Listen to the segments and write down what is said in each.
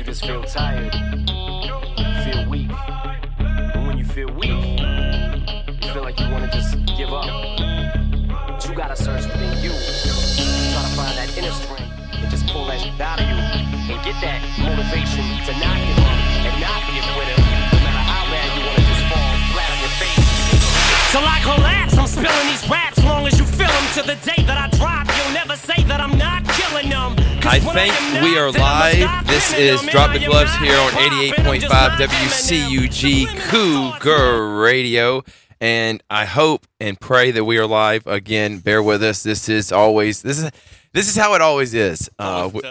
You just feel tired, feel weak. And when you feel weak, you feel like you wanna just give up. But you gotta search within you. Try to find that inner strength and just pull that shit out of you. And get that motivation to not give up and not be a quitter. No matter how bad you wanna just fall flat on your face. Till I collapse, I'm spilling these raps long as you feel them. To the day that I drop, you'll never say that I'm not killing them. I think we are live. This is. Drop the Gloves here on 88.5 WCUG Cougar Radio. And I hope and pray that we are live again. Bear with us. This is always this is this is how it always is. Uh, w-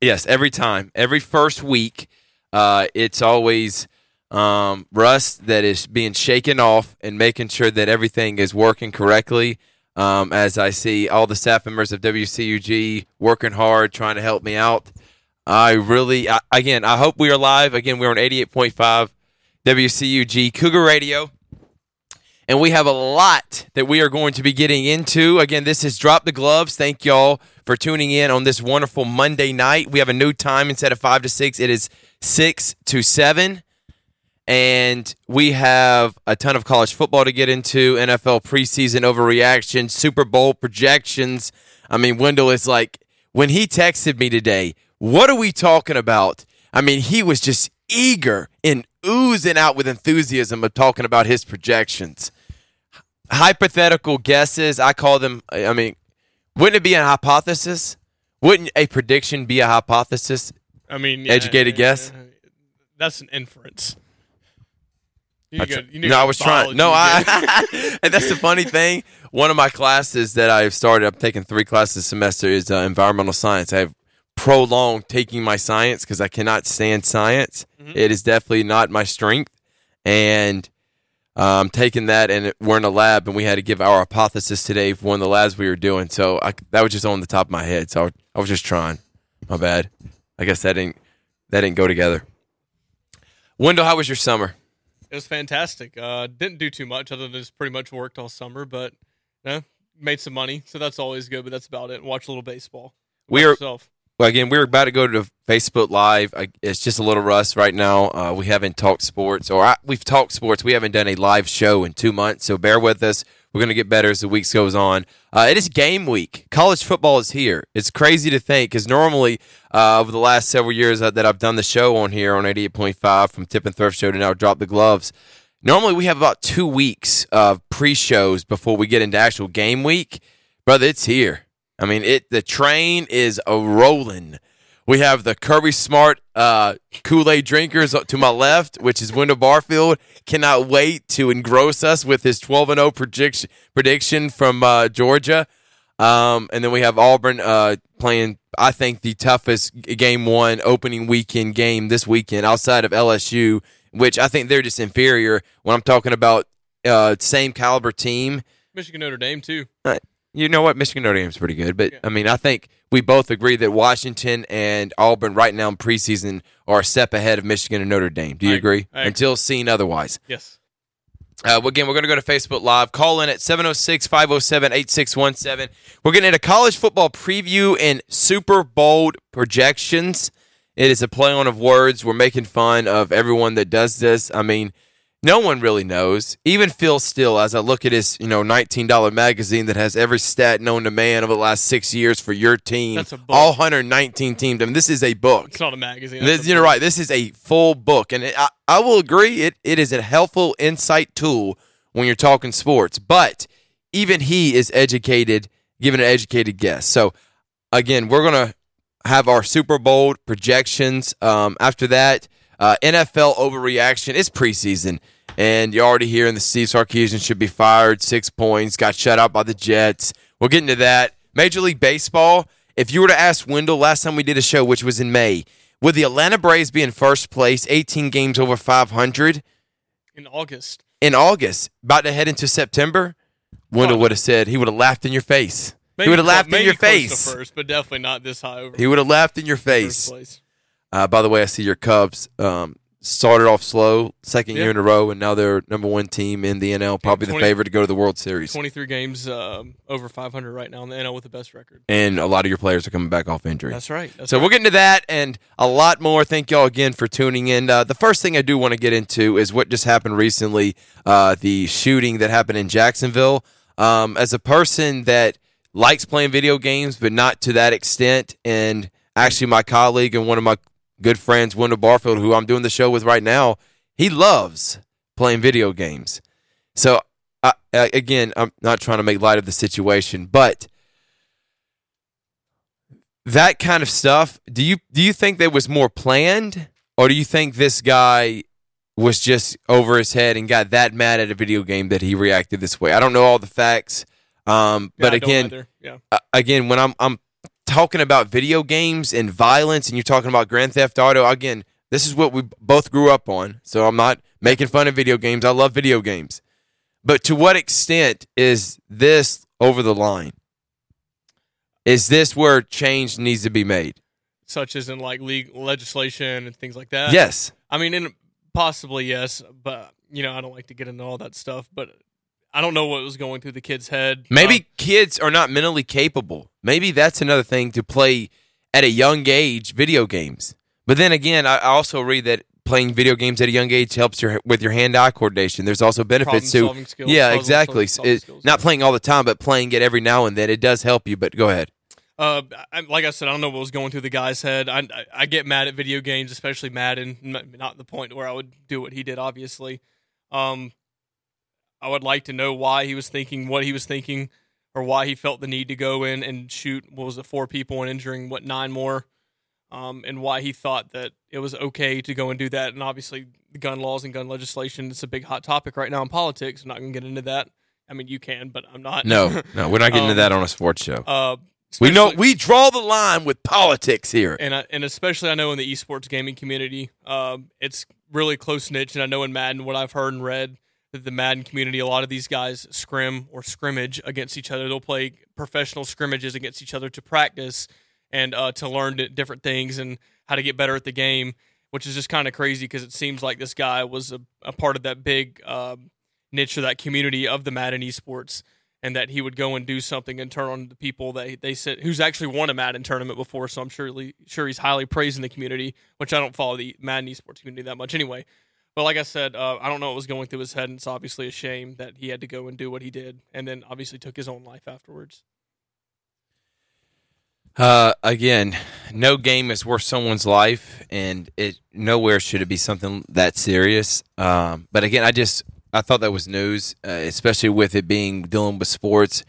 Yes, every time, every first week, uh, it's always um, Russ that is being shaken off and making sure that everything is working correctly. Um, as I see all the staff members of WCUG working hard, trying to help me out. I really, I, again, I hope we are live. Again, we're on 88.5 WCUG Cougar Radio. And we have a lot that we are going to be getting into. Again, this is Drop the Gloves. Thank y'all for tuning in on this wonderful Monday night. We have a new time instead of 5 to 6, it is 6 to 7. And we have a ton of college football to get into, NFL preseason overreaction, Super Bowl projections. I mean, Wendell is like, when he texted me today, what are we talking about? I mean, he was just eager and oozing out with enthusiasm of talking about his projections. Hypothetical guesses, I call them, I mean, wouldn't it be a hypothesis? Wouldn't a prediction be a hypothesis? I mean, yeah, Educated guess? uh, That's an inference. You I tr- no, I was trying. No. I. and that's the funny thing. One of my classes that I've started, I'm taking three classes a semester, is uh, environmental science. I have prolonged taking my science because I cannot stand science. Mm-hmm. It is definitely not my strength, and um, taking that, and it- we're in a lab, and we had to give our hypothesis today for one of the labs we were doing. So I, that was just on the top of my head. So I, I was just trying. My bad. I guess that didn't that didn't go together. Wendell, how was your summer? It was fantastic. Uh, didn't do too much other than just pretty much worked all summer, but you know, made some money, so that's always good. But that's about it. Watch a little baseball. We are yourself. Well, again, we're about to go to Facebook Live. I, it's just a little rust right now. Uh, we haven't talked sports, or I, we've talked sports. We haven't done a live show in two months, so bear with us. We're going to get better as the weeks goes on. Uh, it is game week. College football is here. It's crazy to think because normally uh, over the last several years that that I've done the show on here on 88.5 from Tip and Thrift Show to now Drop the Gloves, normally we have about two weeks of pre-shows before we get into actual game week. Brother, it's here. I mean, it. The train is a rolling. We have the Kirby Smart uh, Kool Aid drinkers to my left, which is Wendell Barfield. Cannot wait to engross us with his 12 and 0 prediction prediction from uh, Georgia. Um, and then we have Auburn uh, playing, I think, the toughest game one opening weekend game this weekend outside of LSU, which I think they're just inferior when I'm talking about uh, same caliber team. Michigan Notre Dame too. Uh, you know what? Michigan Notre Dame's pretty good, but I mean, I think we both agree that Washington and Auburn right now in preseason are a step ahead of Michigan and Notre Dame. Do you I- agree? I agree. Until seen otherwise. Yes. Uh, well, again, we're going to go to Facebook Live. Call in at 706 507 8617. We're getting into college football preview and Super Bowl projections. It is a play on of words. We're making fun of everyone that does this. I mean, no one really knows. Even Phil Steele, as I look at his, you know, $19 magazine that has every stat known to man over the last six years for your team, That's a book. all 119 teams. I mean, this is a book. It's not a magazine. This, a you're book. right. This is a full book, and it, I, I will agree. It it is a helpful insight tool when you're talking sports. But even he is educated, giving an educated guess. So again, we're gonna have our Super Bowl projections. Um, after that, uh, NFL overreaction. It's preseason, and you're already hearing the Steve Sarkisian should be fired. Six points, got shut out by the Jets. We'll get into that. Major League Baseball. If you were to ask Wendell last time we did a show, which was in May, would the Atlanta Braves be in first place, 18 games over 500 in August. in August, about to head into September? Wendell would have said he would have laughed in your face. Maybe he would have laughed in your face. first, but definitely not this high over. He would have laughed in your face. Uh, by the way, I see your Cubs um, started off slow, second Yeah. year in a row, and now they're number one team in the NL, probably the favorite to go to the World Series. 23 games um, over 500 right now in the NL with the best record. And a lot of your players are coming back off injury. That's right. That's So right. we'll get into that and a lot more. Thank y'all again for tuning in. Uh, the first thing I do want to get into is what just happened recently uh, the shooting that happened in Jacksonville. Um, as a person that likes playing video games, but not to that extent, and actually, my colleague and one of my good friends, Wendell Barfield, who I'm doing the show with right now, he loves playing video games. So, I, I- again, I'm not trying to make light of the situation, but that kind of stuff do you do you think that was more planned or do you think this guy was just over his head and got that mad at a video game that he reacted this way i don't know all the facts um, Yeah, but again yeah. uh, again when i'm i'm talking about video games and violence and you're talking about grand theft auto again this is what we both grew up on so i'm not making fun of video games i love video games but to what extent is this over the line is this where change needs to be made such as in like league legislation and things like that. yes I mean, in, possibly yes, but you know, I don't like to get into all that stuff. But I don't know what was going through the kid's head. Maybe Um, kids are not mentally capable. Maybe that's another thing to play at a young age video games. But then again, I also read that playing video games at a young age helps your with your hand-eye coordination. There's also benefits to skills, yeah, exactly. solving It- skills. not playing all the time, but playing it every now and then. It does help you. But go ahead. Uh, I, like I said, I don't know what was going through the guy's head. I, I, I get mad at video games, especially Madden. Not the point where I would do what he did, obviously. Um, I would like to know why he was thinking what he was thinking, or why he felt the need to go in and shoot. What was it, four people and injuring what nine more? Um, and why he thought that it was okay to go and do that. And obviously, the gun laws and gun legislation it's a big hot topic right now in politics. I'm not going to get into that. I mean, you can, but I'm not. No, no, we're not getting into Um, that on a sports show. uh, we know we draw the line with politics here. and I, and especially I know in the esports gaming community, um, it's really close niche. And I know in Madden, what I've heard and read, the Madden community, a lot of these guys scrim or scrimmage against each other. They'll play professional scrimmages against each other to practice and uh, to learn different things and how to get better at the game, which is just kind of crazy because it seems like this guy was a, a part of that big um, niche or that community of the Madden esports. And that he would go and do something and turn on the people that they said who's actually won a Madden tournament before. So I'm surely sure he's highly praised in the community, which I don't follow the Madden esports community that much anyway. But like I said, uh, I don't know what was going through his head, and it's obviously a shame that he had to go and do what he did, and then obviously took his own life afterwards. Uh, again, no game is worth someone's life, and it nowhere should it be something that serious. Um, but again, I just I thought that was news, uh, especially with it being dealing with sports.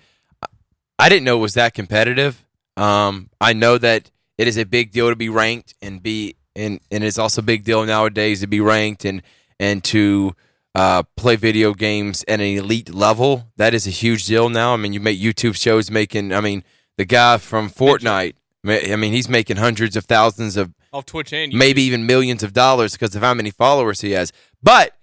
I didn't know it was that competitive. Um, I know that it is a big deal to be ranked and be and and it's also a big deal nowadays to be ranked and and to uh, play video games at an elite level. That is a huge deal now. I mean, you make YouTube shows making. I mean, the guy from Fortnite. I mean, he's making hundreds of thousands of Off Twitch and YouTube. maybe even millions of dollars because of how many followers he has. But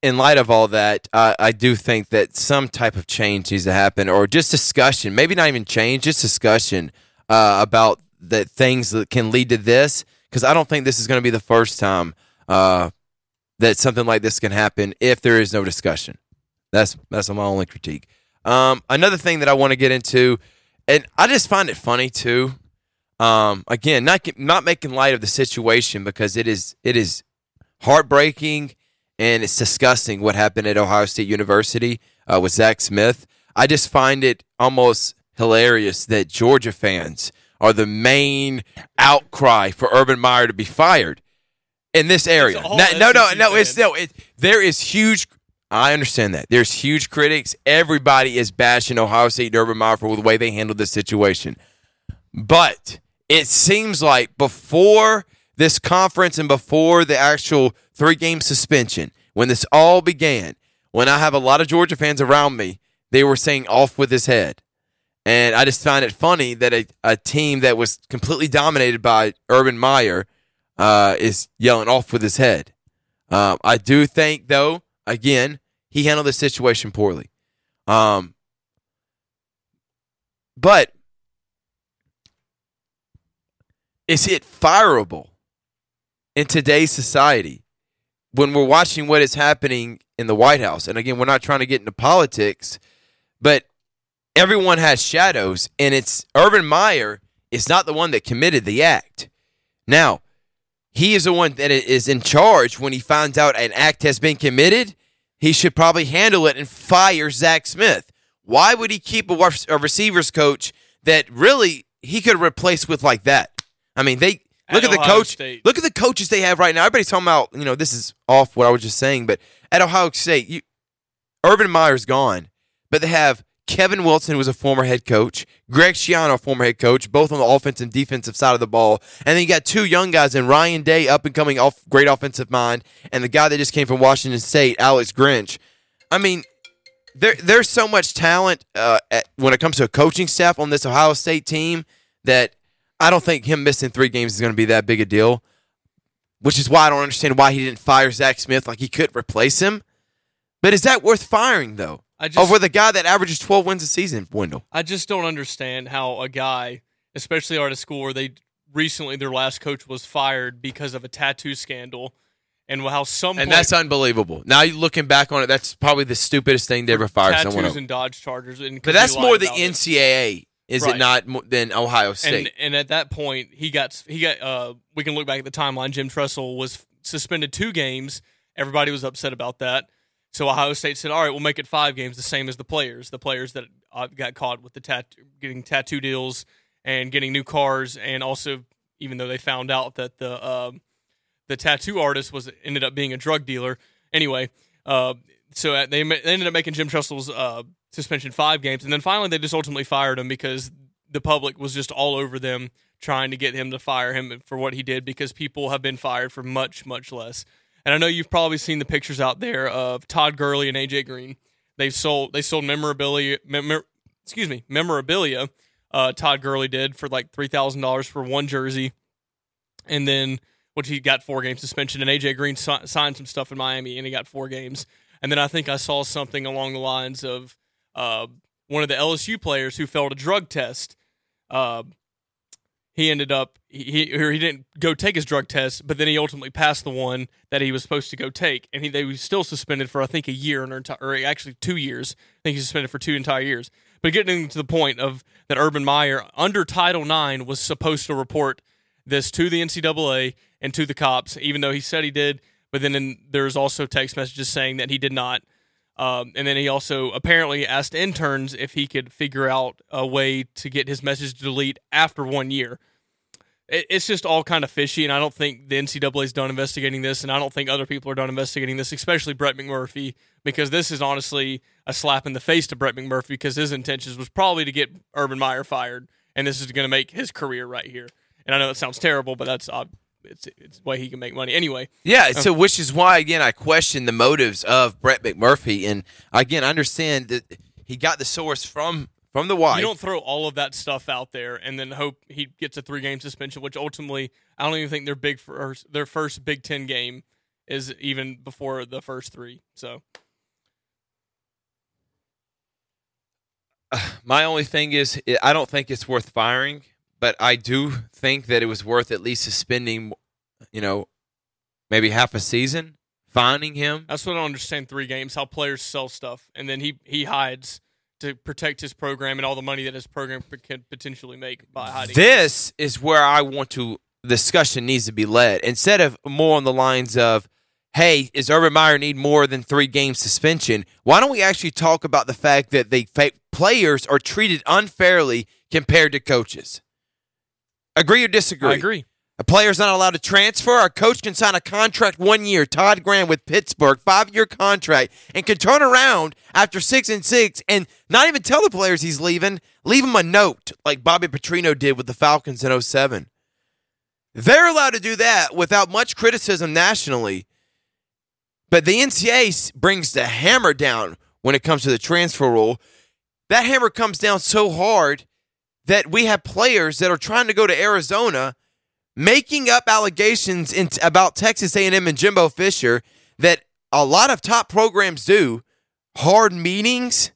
in light of all that, uh, I do think that some type of change needs to happen, or just discussion. Maybe not even change, just discussion uh, about the things that can lead to this. Because I don't think this is going to be the first time uh, that something like this can happen if there is no discussion. That's that's my only critique. Um, another thing that I want to get into, and I just find it funny too. Um, again, not not making light of the situation because it is it is heartbreaking and it's disgusting what happened at Ohio State University uh, with Zach Smith. I just find it almost hilarious that Georgia fans are the main outcry for Urban Meyer to be fired in this area. No, no, no, no. It's no. It, there is huge. I understand that there's huge critics. Everybody is bashing Ohio State and Urban Meyer for the way they handled this situation. But it seems like before this conference and before the actual three game suspension, when this all began, when I have a lot of Georgia fans around me, they were saying off with his head. And I just find it funny that a, a team that was completely dominated by Urban Meyer uh, is yelling off with his head. Um, I do think, though, again, he handled the situation poorly. Um, but is it fireable in today's society when we're watching what is happening in the White House, and again, we're not trying to get into politics, but everyone has shadows, and it's Urban Meyer is not the one that committed the act. Now, he is the one that is in charge when he finds out an act has been committed. He should probably handle it and fire Zach Smith. Why would he keep a, a receivers coach that really he could replace with like that? I mean, they look at, at the coach. State. Look at the coaches they have right now. Everybody's talking about you know this is off what I was just saying, but at Ohio State, you, Urban Meyer's gone, but they have Kevin Wilson, was a former head coach, Greg Schiano, a former head coach, both on the offensive and defensive side of the ball. And then you got two young guys in Ryan Day, up and coming off great offensive mind, and the guy that just came from Washington State, Alex Grinch. I mean, there there's so much talent uh, at, when it comes to a coaching staff on this Ohio State team that I don't think him missing three games is going to be that big a deal. Which is why I don't understand why he didn't fire Zach Smith like he could replace him. But is that worth firing though? I just, over the guy that averages 12 wins a season, Wendell. I just don't understand how a guy, especially at a school where they recently their last coach was fired because of a tattoo scandal, and how some and that's unbelievable. Now you looking back on it, that's probably the stupidest thing they ever fired tattoos someone. Tattoos and Dodge Chargers, and but that's more the NCAA. It. Is right. it not than Ohio State? And, and, at that point, he got he got. Uh, we can look back at the timeline. Jim Tressel was suspended two games. Everybody was upset about that. So Ohio State said, "All right, we'll make it five games, the same as the players. The players that uh, got caught with the tattoo, getting tattoo deals and getting new cars, and also even though they found out that the uh, the tattoo artist was ended up being a drug dealer. Anyway, uh, so they, they ended up making Jim Tressel's uh, suspension five games, and then finally they just ultimately fired him because the public was just all over them trying to get him to fire him for what he did because people have been fired for much much less. And I know you've probably seen the pictures out there of Todd Gurley and AJ Green. They've sold they sold memorabilia, mem- excuse me, memorabilia. Uh, Todd Gurley did for like three thousand dollars for one jersey, and then which he got four game suspension. And AJ Green si- signed some stuff in Miami, and he got four games. And then I think I saw something along the lines of uh, one of the LSU players who failed a drug test. Uh, he ended up he or he didn't go take his drug test, but then he ultimately passed the one that he was supposed to go take, and he they was still suspended for I think a year or, or actually two years. I think he's suspended for two entire years. But getting to the point of that Urban Meyer under Title IX was supposed to report this to the NCAA and to the cops, even though he said he did. But then in, there's also text messages saying that he did not. Um, and then he also apparently asked interns if he could figure out a way to get his message to delete after one year it's just all kind of fishy, and I don't think the NCAA is done investigating this, and I don't think other people are done investigating this, especially Brett McMurphy, because this is honestly a slap in the face to Brett McMurphy because his intentions was probably to get Urban Meyer fired, and this is going to make his career right here. And I know that sounds terrible, but that's uh, it's it's way he can make money anyway. Yeah, so um, which is why again I question the motives of Brett McMurphy, and again I understand that he got the source from from the wife. You don't throw all of that stuff out there and then hope he gets a three game suspension, which ultimately I don't even think their big first, their first Big Ten game is even before the first three. So. my only thing is, I don't think it's worth firing, but I do think that it was worth at least suspending, you know, maybe half a season, finding him. That's what I don't understand. Three games, how players sell stuff, and then he he hides to protect his program and all the money that his program could potentially make by hiding. This is where I want to discussion needs to be led instead of more on the lines of, "Hey, is Urban Meyer need more than three game suspension?" Why don't we actually talk about the fact that the players are treated unfairly compared to coaches? Agree or disagree? I agree. A player's not allowed to transfer. A coach can sign a contract one year. Todd Graham with Pittsburgh, five year contract, and can turn around after six and six and not even tell the players he's leaving. Leave him a note like Bobby Petrino did with the Falcons in 07. They're allowed to do that without much criticism nationally. But the NCAA brings the hammer down when it comes to the transfer rule. That hammer comes down so hard that we have players that are trying to go to Arizona making up allegations in, about Texas A&M and Jimbo Fisher that a lot of top programs do. Hard meetings,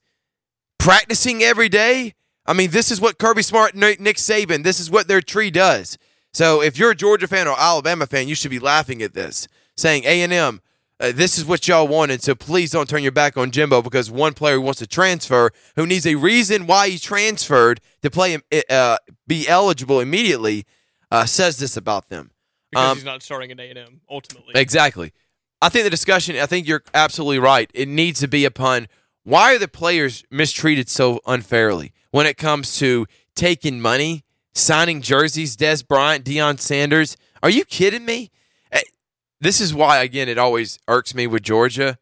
practicing every day. I mean, this is what Kirby Smart, Nick Saban, this is what their tree does. So if you're a Georgia fan or Alabama fan, you should be laughing at this, saying A&M, uh, this is what y'all wanted, so please don't turn your back on Jimbo because one player who wants to transfer, who needs a reason why he transferred to play, uh, be eligible immediately, uh, says this about them. Because um, he's not starting at A&M, ultimately. Exactly. I think the discussion, I think you're absolutely right. It needs to be upon why are the players mistreated so unfairly when it comes to taking money, signing jerseys, Dez Bryant, Deion Sanders. Are you kidding me? This is why, again, it always irks me with Georgia.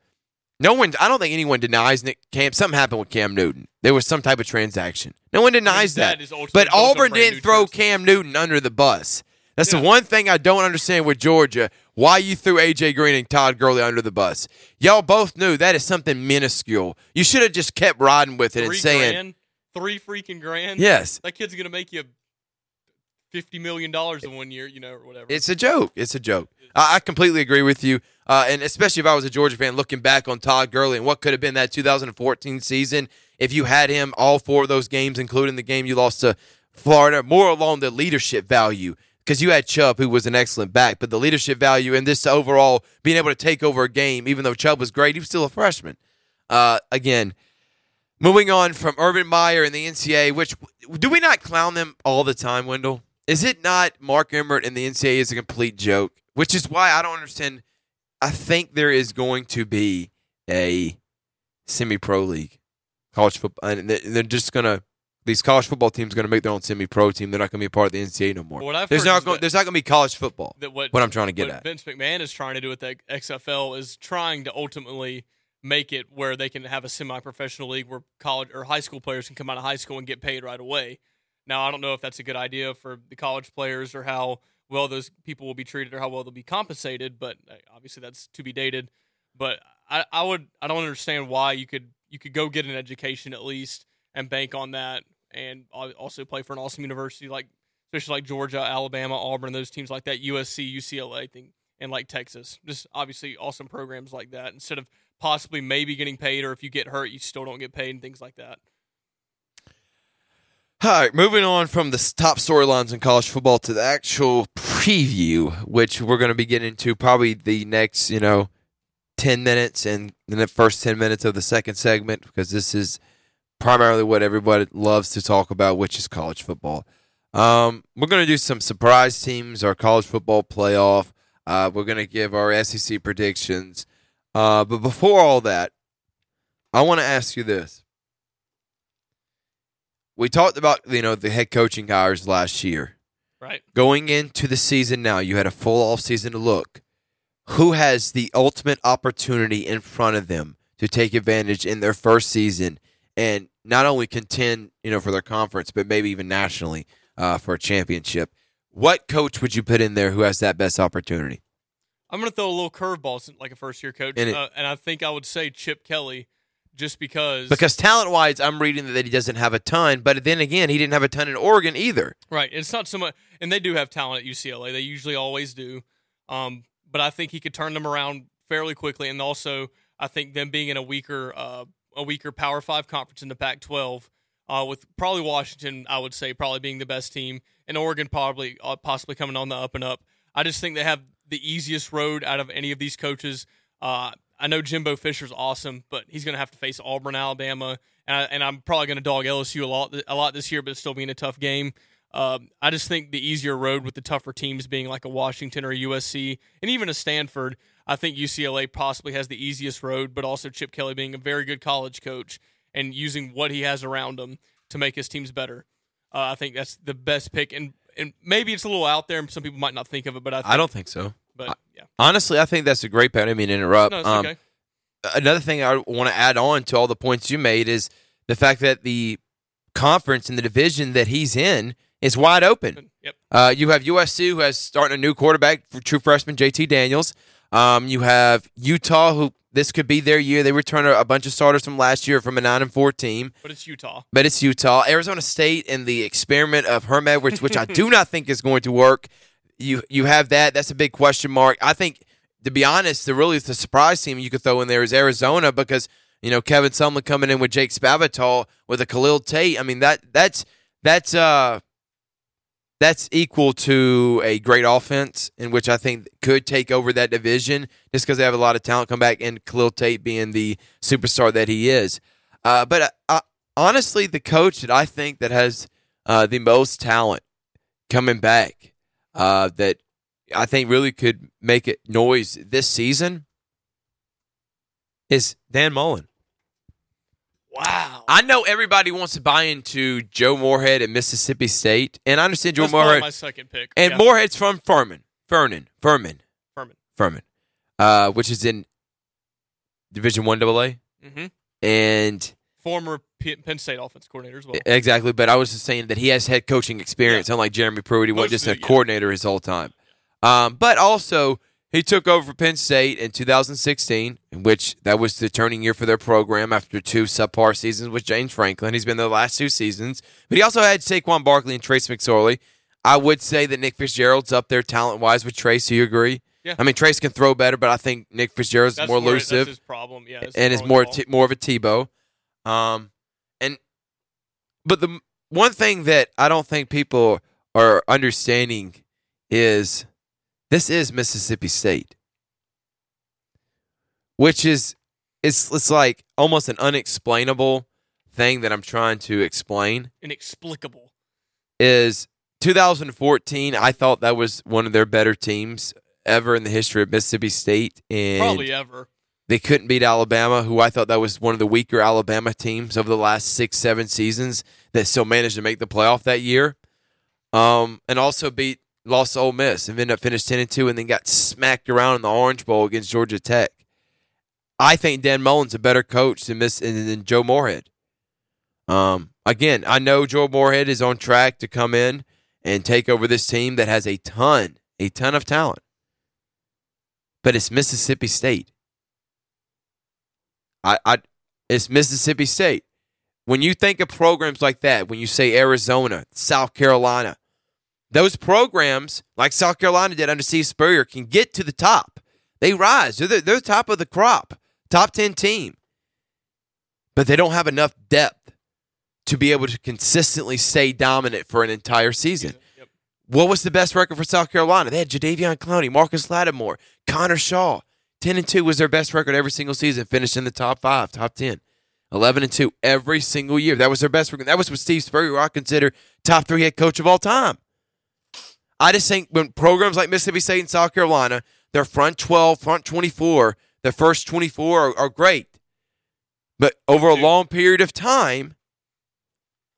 No one, I don't think anyone denies Nick Cam. Something happened with Cam Newton. There was some type of transaction. No one denies I mean, that. But Auburn didn't throw Cam Newton under the bus. That's yeah. the one thing I don't understand with Georgia. Why you threw AJ Green and Todd Gurley under the bus? Y'all both knew that is something minuscule. You should have just kept riding with it three and saying grand, three freaking grand. Yes, that kid's gonna make you fifty million dollars in one year, you know, or whatever. It's a joke. It's a joke. I, I completely agree with you, uh, and especially if I was a Georgia fan, looking back on Todd Gurley and what could have been that 2014 season if you had him all four of those games, including the game you lost to Florida, more along the leadership value. Because you had Chubb, who was an excellent back, but the leadership value and this overall being able to take over a game, even though Chubb was great, he was still a freshman. Uh, again, moving on from Urban Meyer and the NCAA, which do we not clown them all the time, Wendell? Is it not Mark Emmert and the NCAA is a complete joke? Which is why I don't understand. I think there is going to be a semi-pro league, college football, and they're just gonna. These college football teams are going to make their own semi-pro team. They're not going to be a part of the NCAA no more. there's not going. There's not going to be college football. That what, what I'm trying to get at. Vince McMahon is trying to do with the XFL is trying to ultimately make it where they can have a semi-professional league where college or high school players can come out of high school and get paid right away. Now, I don't know if that's a good idea for the college players or how well those people will be treated or how well they'll be compensated, but uh, obviously that's to be dated. But I, I would I don't understand why you could you could go get an education at least and bank on that and also play for an awesome university like especially like Georgia, Alabama, Auburn, those teams like that, USC, UCLA thing, and like Texas. Just obviously awesome programs like that instead of possibly maybe getting paid or if you get hurt you still don't get paid and things like that. All right, moving on from the top storylines in college football to the actual preview, which we're going to be getting into probably the next, you know, 10 minutes and in the first 10 minutes of the second segment, because this is primarily what everybody loves to talk about, which is college football. Um, we're going to do some surprise teams, our college football playoff. Uh, we're going to give our SEC predictions. Uh, but before all that, I want to ask you this we talked about you know the head coaching hires last year. Right. Going into the season now, you had a full off season to look. Who has the ultimate opportunity in front of them to take advantage in their first season and not only contend, you know, for their conference, but maybe even nationally uh, for a championship? What coach would you put in there who has that best opportunity? I'm going to throw a little curveball like a first year coach, uh, and I think I would say Chip Kelly just because because talent wise, I'm reading that he doesn't have a ton, but then again, he didn't have a ton in Oregon either. Right. It's not so much, and they do have talent at UCLA. They usually always do. Um, but I think he could turn them around fairly quickly, and also I think them being in a weaker uh, a weaker Power Five conference in the Pac-12. Uh, with probably Washington, I would say probably being the best team, and Oregon probably uh, possibly coming on the up and up. I just think they have the easiest road out of any of these coaches. Uh, I know Jimbo Fisher's awesome, but he's going to have to face Auburn, Alabama, and, I, am probably going to dog LSU a lot a lot this year, but it's still being a tough game. Um, I just think the easier road with the tougher teams being like a Washington or a USC and even a Stanford. I think UCLA possibly has the easiest road, but also Chip Kelly being a very good college coach and using what he has around him to make his teams better. Uh, I think that's the best pick, and and maybe it's a little out there, and some people might not think of it, but I, I don't think so. But yeah, honestly, I think that's a great point. I mean, interrupt. No, um, okay. Another thing I want to add on to all the points you made is the fact that the conference and the division that he's in is wide open. Yep. Uh, you have USC who has starting a new quarterback, for true freshman JT Daniels. Um, you have Utah who this could be their year. They return a, a, bunch of starters from last year from a nine and four team. But it's Utah. But it's Utah. Arizona State and the experiment of Herm Edwards, which I do not think is going to work you you have that. That's a big question mark. I think to be honest, the really the surprise team you could throw in there is Arizona because you know Kevin Sumlin coming in with Jake Spavital with a Khalil Tate. I mean that that's that's uh that's equal to a great offense, in which I think could take over that division just because they have a lot of talent come back, and Khalil Tate being the superstar that he is. Uh, but uh, honestly, the coach that I think that has uh, the most talent coming back, uh, that I think really could make it noise this season, is Dan Mullen. Wow. I know everybody wants to buy into Joe Moorhead at Mississippi State, and I understand Joe That's Moorhead. my second pick. And yeah. Moorhead's from Furman, Furman, Furman, Furman. Furman, uh, which is in Division One AA, hmm and Former P- Penn State offense coordinator as well. exactly. But I was just saying that he has head coaching experience, unlike Jeremy Pruitt. He wasn't just a yeah. coordinator his whole time. Um, but also he took over for Penn State in 2016, in which that was the turning year for their program after two subpar seasons with James Franklin. He's been there the last two seasons, but he also had Saquon Barkley and Trace McSorley. I would say that Nick Fitzgerald's up there talent wise with Trace. Do you agree? Yeah. I mean, Trace can throw better, but I think Nick Fitzgerald's That's more elusive That's his problem. Yeah, and is more t- more of a Tebow. Um, and but the one thing that I don't think people are understanding is this is Mississippi State, which is it's it's like almost an unexplainable thing that I'm trying to explain. inexplicable. Is 2014? I thought that was one of their better teams ever in the history of Mississippi State, and Probably ever. They couldn't beat Alabama, who I thought that was one of the weaker Alabama teams over the last six, seven seasons that still managed to make the playoff that year. Um, and also beat lost Ole Miss and ended up finished ten and two, and then got smacked around in the Orange Bowl against Georgia Tech. I think Dan Mullen's a better coach than Miss than Joe Moorhead. Um, again, I know Joe Moorhead is on track to come in and take over this team that has a ton, a ton of talent. But it's Mississippi State. I, I it's Mississippi State. When you think of programs like that, when you say Arizona, South Carolina, those programs, like South Carolina did under Steve Spurrier, can get to the top. They rise. They're the, they're the top of the crop, top 10 team. But they don't have enough depth to be able to consistently stay dominant for an entire season. Yep. What was the best record for South Carolina? They had Jadeveon Clowney, Marcus Lattimore, Connor Shaw. 10 and 2 was their best record every single season, finished in the top five, top 10. 11 and 2 every single year. That was their best record. That was what Steve Spurrier, I consider top three head coach of all time. I just think when programs like Mississippi State and South Carolina, their front 12, front 24, their first 24 are, are great. But over a long period of time,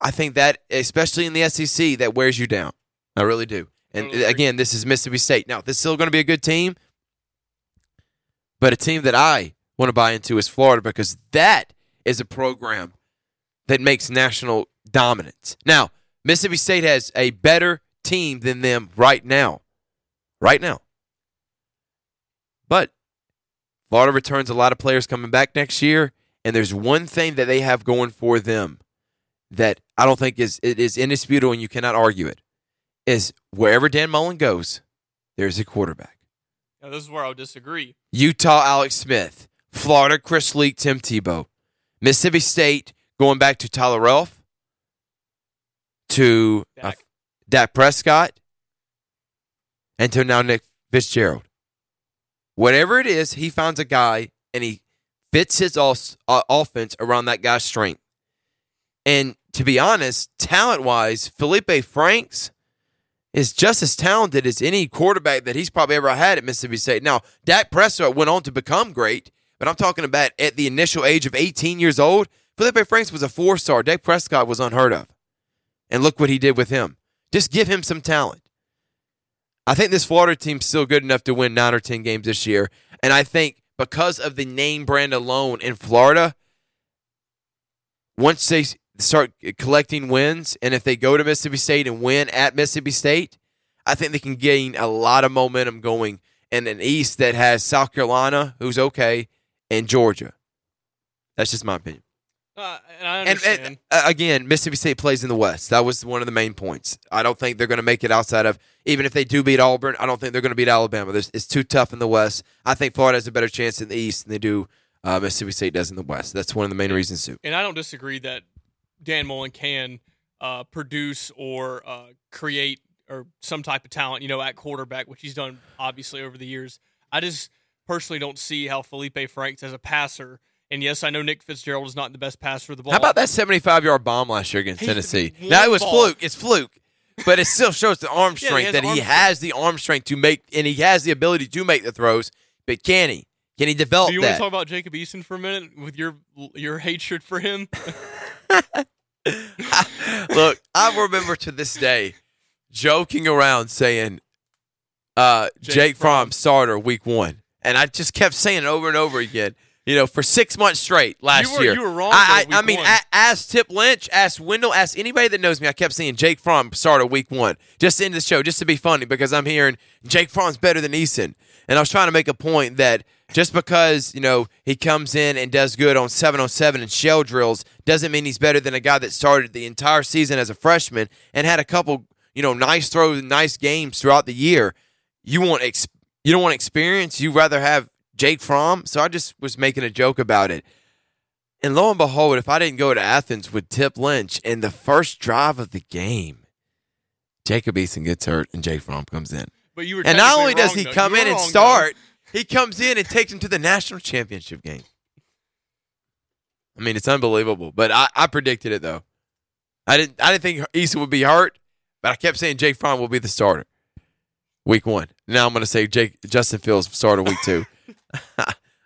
I think that, especially in the SEC, that wears you down. I really do. And again, this is Mississippi State. Now, this is still going to be a good team, but a team that I want to buy into is Florida because that is a program that makes national dominance. Now, Mississippi State has a better team than them right now. Right now. But Florida returns a lot of players coming back next year, and there's one thing that they have going for them that I don't think is it is indisputable and you cannot argue it. Is wherever Dan Mullen goes, there's a quarterback. Now, this is where I'll disagree. Utah, Alex Smith. Florida, Chris Leak, Tim Tebow. Mississippi State, going back to Tyler Ralph, to uh, Dak. Dak Prescott, and to now Nick Fitzgerald. Whatever it is, he finds a guy and he fits his os- uh, offense around that guy's strength. And to be honest, talent wise, Felipe Franks is just as talented as any quarterback that he's probably ever had at Mississippi State. Now, Dak Prescott went on to become great, but I'm talking about at the initial age of 18 years old, Felipe Franks was a four star. Dak Prescott was unheard of. And look what he did with him. Just give him some talent. I think this Florida team's still good enough to win nine or 10 games this year. And I think because of the name brand alone in Florida, once they start collecting wins, and if they go to Mississippi State and win at Mississippi State, I think they can gain a lot of momentum going in an East that has South Carolina, who's okay, and Georgia. That's just my opinion. Uh, and I And, and, uh, again, Mississippi State plays in the West. That was one of the main points. I don't think they're going to make it outside of even if they do beat Auburn. I don't think they're going to beat Alabama. There's, it's too tough in the West. I think Florida has a better chance in the East than they do uh, Mississippi State does in the West. That's one of the main reasons too. and I don't disagree that Dan Mullen can uh, produce or uh, create or some type of talent, you know, at quarterback, which he's done obviously over the years. I just personally don't see how Felipe Franks as a passer. And yes, I know Nick Fitzgerald is not the best passer of the ball. How about that 75 yard bomb last year against He's Tennessee? Now, it was ball. fluke. It's fluke. But it still shows the arm Yeah, he strength that he arm has the arm strength to make, and he has the ability to make the throws. But can he? Can he develop Do you want to talk about Jacob Eason for a minute with your your hatred for him? Look, I remember to this day joking around saying uh, Jake Jake, Fromm Fromm. starter week one. And I just kept saying it over and over again, you know, for six months straight last You were- year. you were wrong, I, I, I mean, a, ask Tip Lynch, ask Wendell, ask anybody that knows me. I kept saying Jake Fromm starter week one, just to end the show, just to be funny, because I'm hearing Jake Fromm's better than Eason. And I was trying to make a point that just because, you know, he comes in and does good on 7 on 7 and shell drills doesn't mean he's better than a guy that started the entire season as a freshman and had a couple, you know, nice throws nice games throughout the year. You want ex- you don't want experience, you rather have Jake Fromm. So I just was making a joke about it. And lo and behold, if I didn't go to Athens with Tip Lynch in the first drive of the game, Jacob Eason gets hurt and Jake Fromm comes in. But you were And not only does he though. come in and start, though. He comes in and takes him to the national championship game. I mean, it's unbelievable. But I, I predicted it though. I didn't I didn't think Eason would be hurt, but I kept saying Jake Fromm will be the starter. Week one. Now I'm gonna say Jake Justin Fields starter week two.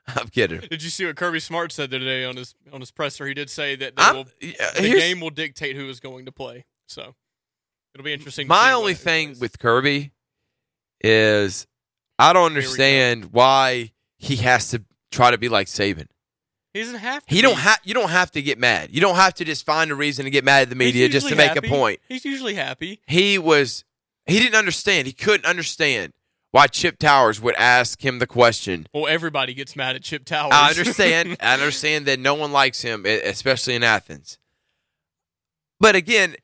I'm kidding. Did you see what Kirby Smart said today on his on his presser? He did say that will, the game will dictate who is going to play. So it'll be interesting. to My only thing with Kirby is I don't Here we go. understand why he has to try to be like Saban. he doesn't have to. He don't have you don't have to get mad. You don't have to just find a reason to get mad at the media just to make happy. a point. He's usually happy. He was he didn't understand. He couldn't understand why Chip Towers would ask him the question. Well, everybody gets mad at Chip Towers. I understand. I understand that no one likes him, especially in Athens. But again,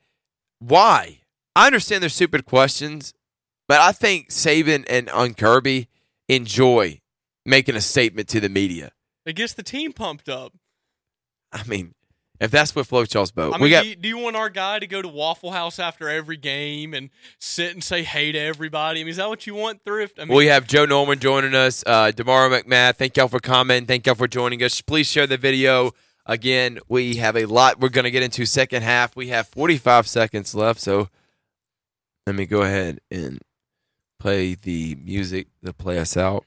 why? I understand they're stupid questions, but I think Saban and on Kirby enjoy making a statement to the media. it gets the team pumped up. I mean, if that's what floats y'all's boat, I mean, we got do, you, do you want our guy to go to Waffle House after every game and sit and say hey to everybody? I mean, is that what you want, Thrift? I mean, we have Joe Norman joining us, uh, Demaro McMath. Thank y'all for commenting. Thank y'all for joining us. Please share the video. Again, we have a lot we're going to get into second half. We have 45 seconds left, so let me go ahead and play the music to play us out.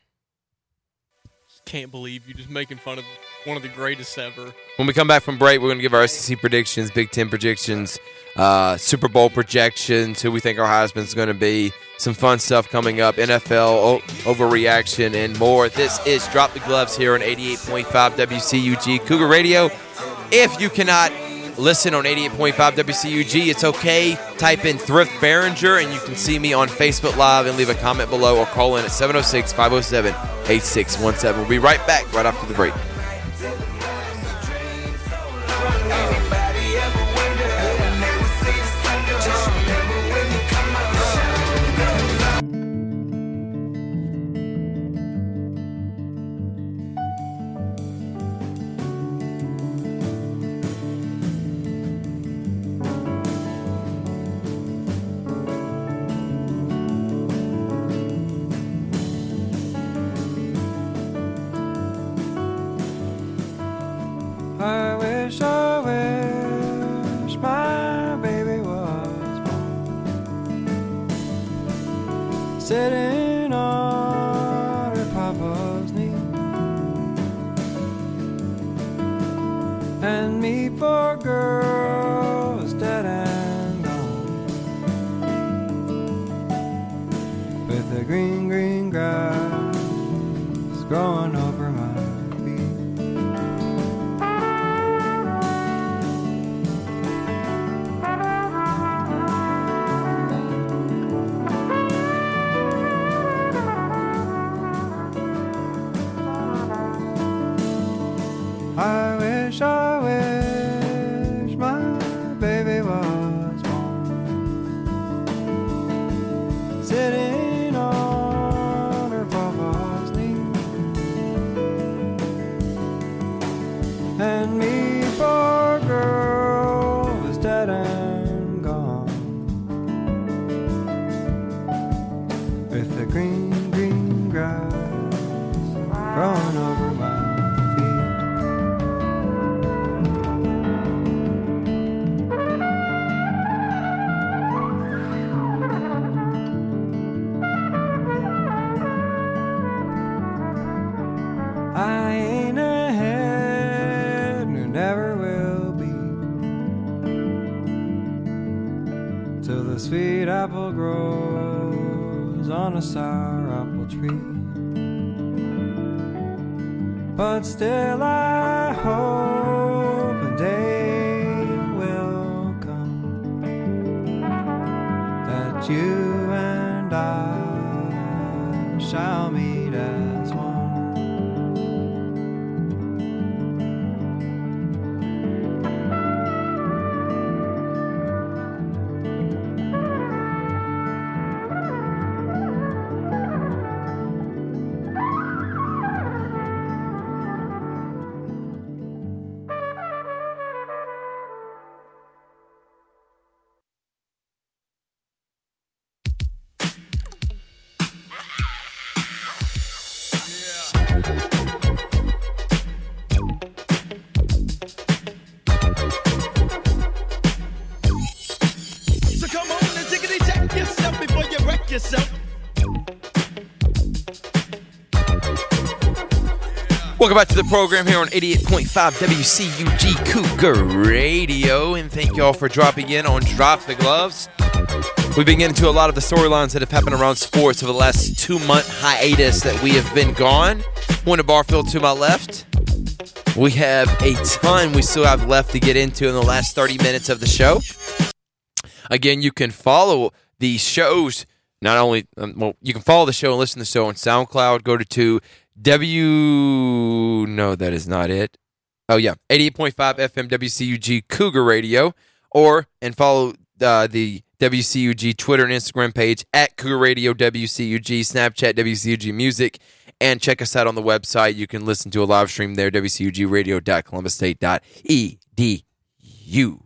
can't believe you're just making fun of one of the greatest ever. When we come back from break, we're going to give our SEC predictions, Big Ten predictions, uh, Super Bowl projections, who we think our Heisman's going to be, some fun stuff coming up, NFL o- overreaction, and more. This is Drop the Gloves here on 88.5 WCUG Cougar Radio. If you cannot listen on 88.5 WCUG, it's okay. Type in Thrift Behringer, and you can see me on Facebook Live and leave a comment below or call in at 706 507 8617. We'll be right back right after the break. But Welcome back to the program here on 88.5 WCUG Cougar Radio, and thank you all for dropping in on Drop the Gloves. We've been getting to a lot of the storylines that have happened around sports over the last two month hiatus that we have been gone. One Barfield to my left. We have a ton we still have left to get into in the last 30 minutes of the show. Again, you can follow the shows. Not only, um, well, you can follow the show and listen to the show on SoundCloud. Go to, to W. No, that is not it. Oh yeah, 88.5 FM WCUG Cougar Radio, or and follow uh, the WCUG Twitter and Instagram page at Cougar Radio WCUG, Snapchat WCUG Music, and check us out on the website. You can listen to a live stream there, WCUGRadio.columbusState.edu.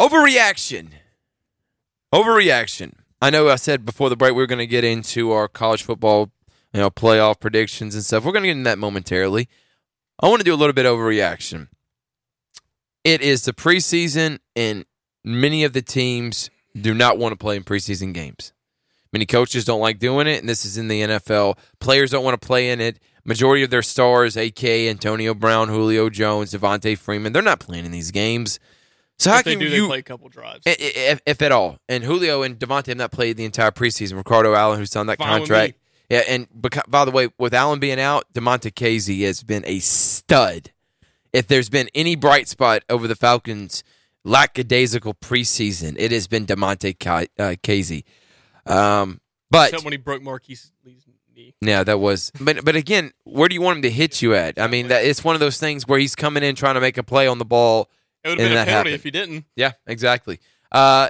Overreaction. Overreaction. I know I said before the break we were going to get into our college football, you know, playoff predictions and stuff. We're going to get into that momentarily. I want to do a little bit of overreaction. It is the preseason, and many of the teams do not want to play in preseason games. Many coaches don't like doing it, and this is in the NFL. Players don't want to play in it. Majority of their stars, A.K. Antonio Brown, Julio Jones, Devonta Freeman, they're not playing in these games. So how if they can do, you play a couple drives. I- i- if, if at all. And Julio and Devonta have not played the entire preseason. Ricardo Allen, who signed that Fine contract. Yeah, and beca- by the way, with Allen being out, Damontae Kazee has been a stud. If there's been any bright spot over the Falcons' lackadaisical preseason, it has been Damontae uh, Kazee. Um, but Except when he broke Marquise Lee's knee. yeah, that was. But but again, where do you want him to hit you at? I mean, that it's one of those things where he's coming in trying to make a play on the ball. It would have been a penalty happened. if he didn't. Yeah, exactly. Uh,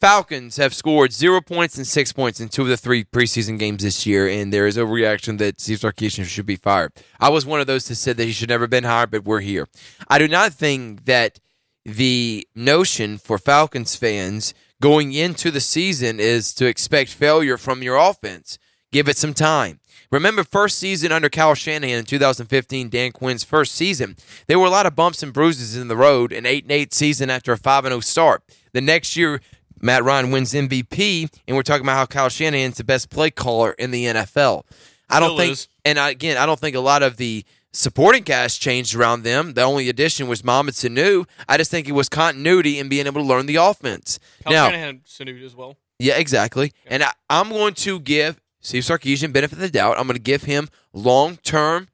Falcons have scored zero points and six points in two of the three preseason games this year, and there is a reaction that Steve Sarkisian should be fired. I was one of those that said that he should never have been hired, but we're here. I do not think that the notion for Falcons fans going into the season is to expect failure from your offense. Give it some time. Remember, first season under Kyle Shanahan in 2015, Dan Quinn's first season, there were a lot of bumps and bruises in the road. An eight and eight season after a five and zero start. The next year, Matt Ryan wins MVP, and we're talking about how Kyle Shanahan's the best play caller in the NFL. I don't Still think, is. and I, again, I don't think a lot of the supporting cast changed around them. The only addition was Mohamed Sanu. I just think it was continuity and being able to learn the offense. Kyle now, Shanahan Sanu as well. yeah, exactly. And I, I'm going to give Steve Sarkisian benefit of the doubt. I'm going to give him long term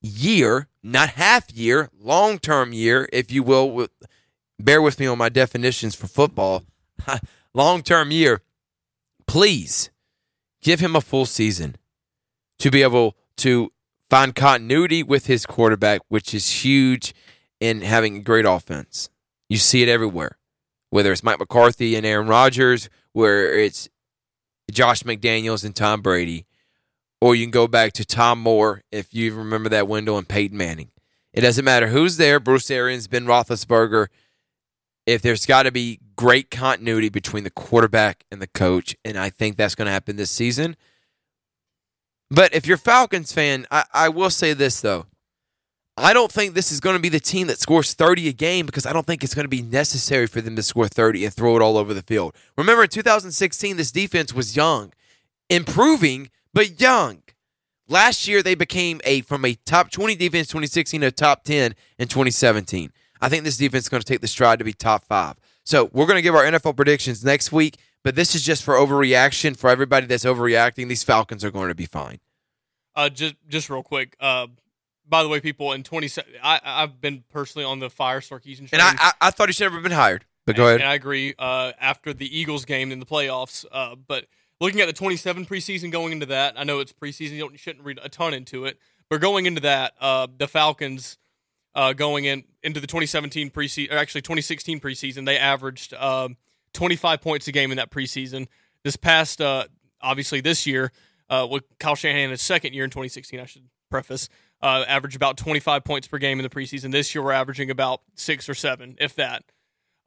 year, not half year, long term year, if you will. With, bear with me on my definitions for football. long term year. Please give him a full season to be able to find continuity with his quarterback, which is huge in having a great offense. You see it everywhere whether it's Mike McCarthy and Aaron Rodgers, where it's Josh McDaniels and Tom Brady, or you can go back to Tom Moore if you remember that window and Peyton Manning. It doesn't matter who's there. Bruce Arians, Ben Roethlisberger. If there's got to be great continuity between the quarterback and the coach, and I think that's going to happen this season. But if you're Falcons fan, I, I will say this though. I don't think this is going to be the team that scores 30 a game because I don't think it's going to be necessary for them to score 30 and throw it all over the field. Remember in 2016, this defense was young, improving, but young. Last year, they became a from a top 20 defense 2016 to top 10 in 2017. I think this defense is going to take the stride to be top five. So we're going to give our NFL predictions next week, but this is just for overreaction. For everybody that's overreacting, these Falcons are going to be fine. Uh, just just real quick. Uh, by the way, people in 20, I I've been personally on the fire Sarkisian train, And I, I, I thought he should have never been hired. But go and, ahead. And I agree. Uh, after the Eagles game in the playoffs, uh, but looking at the 27 preseason going into that, I know it's preseason. You, don't, you shouldn't read a ton into it, but going into that, uh, the Falcons uh, going in into the 2017 preseason, actually 2016 preseason, they averaged um, 25 points a game in that preseason. This past, uh, obviously, this year uh, with Kyle Shanahan, his second year in 2016, I should preface, uh, averaged about 25 points per game in the preseason. This year, we're averaging about six or seven, if that.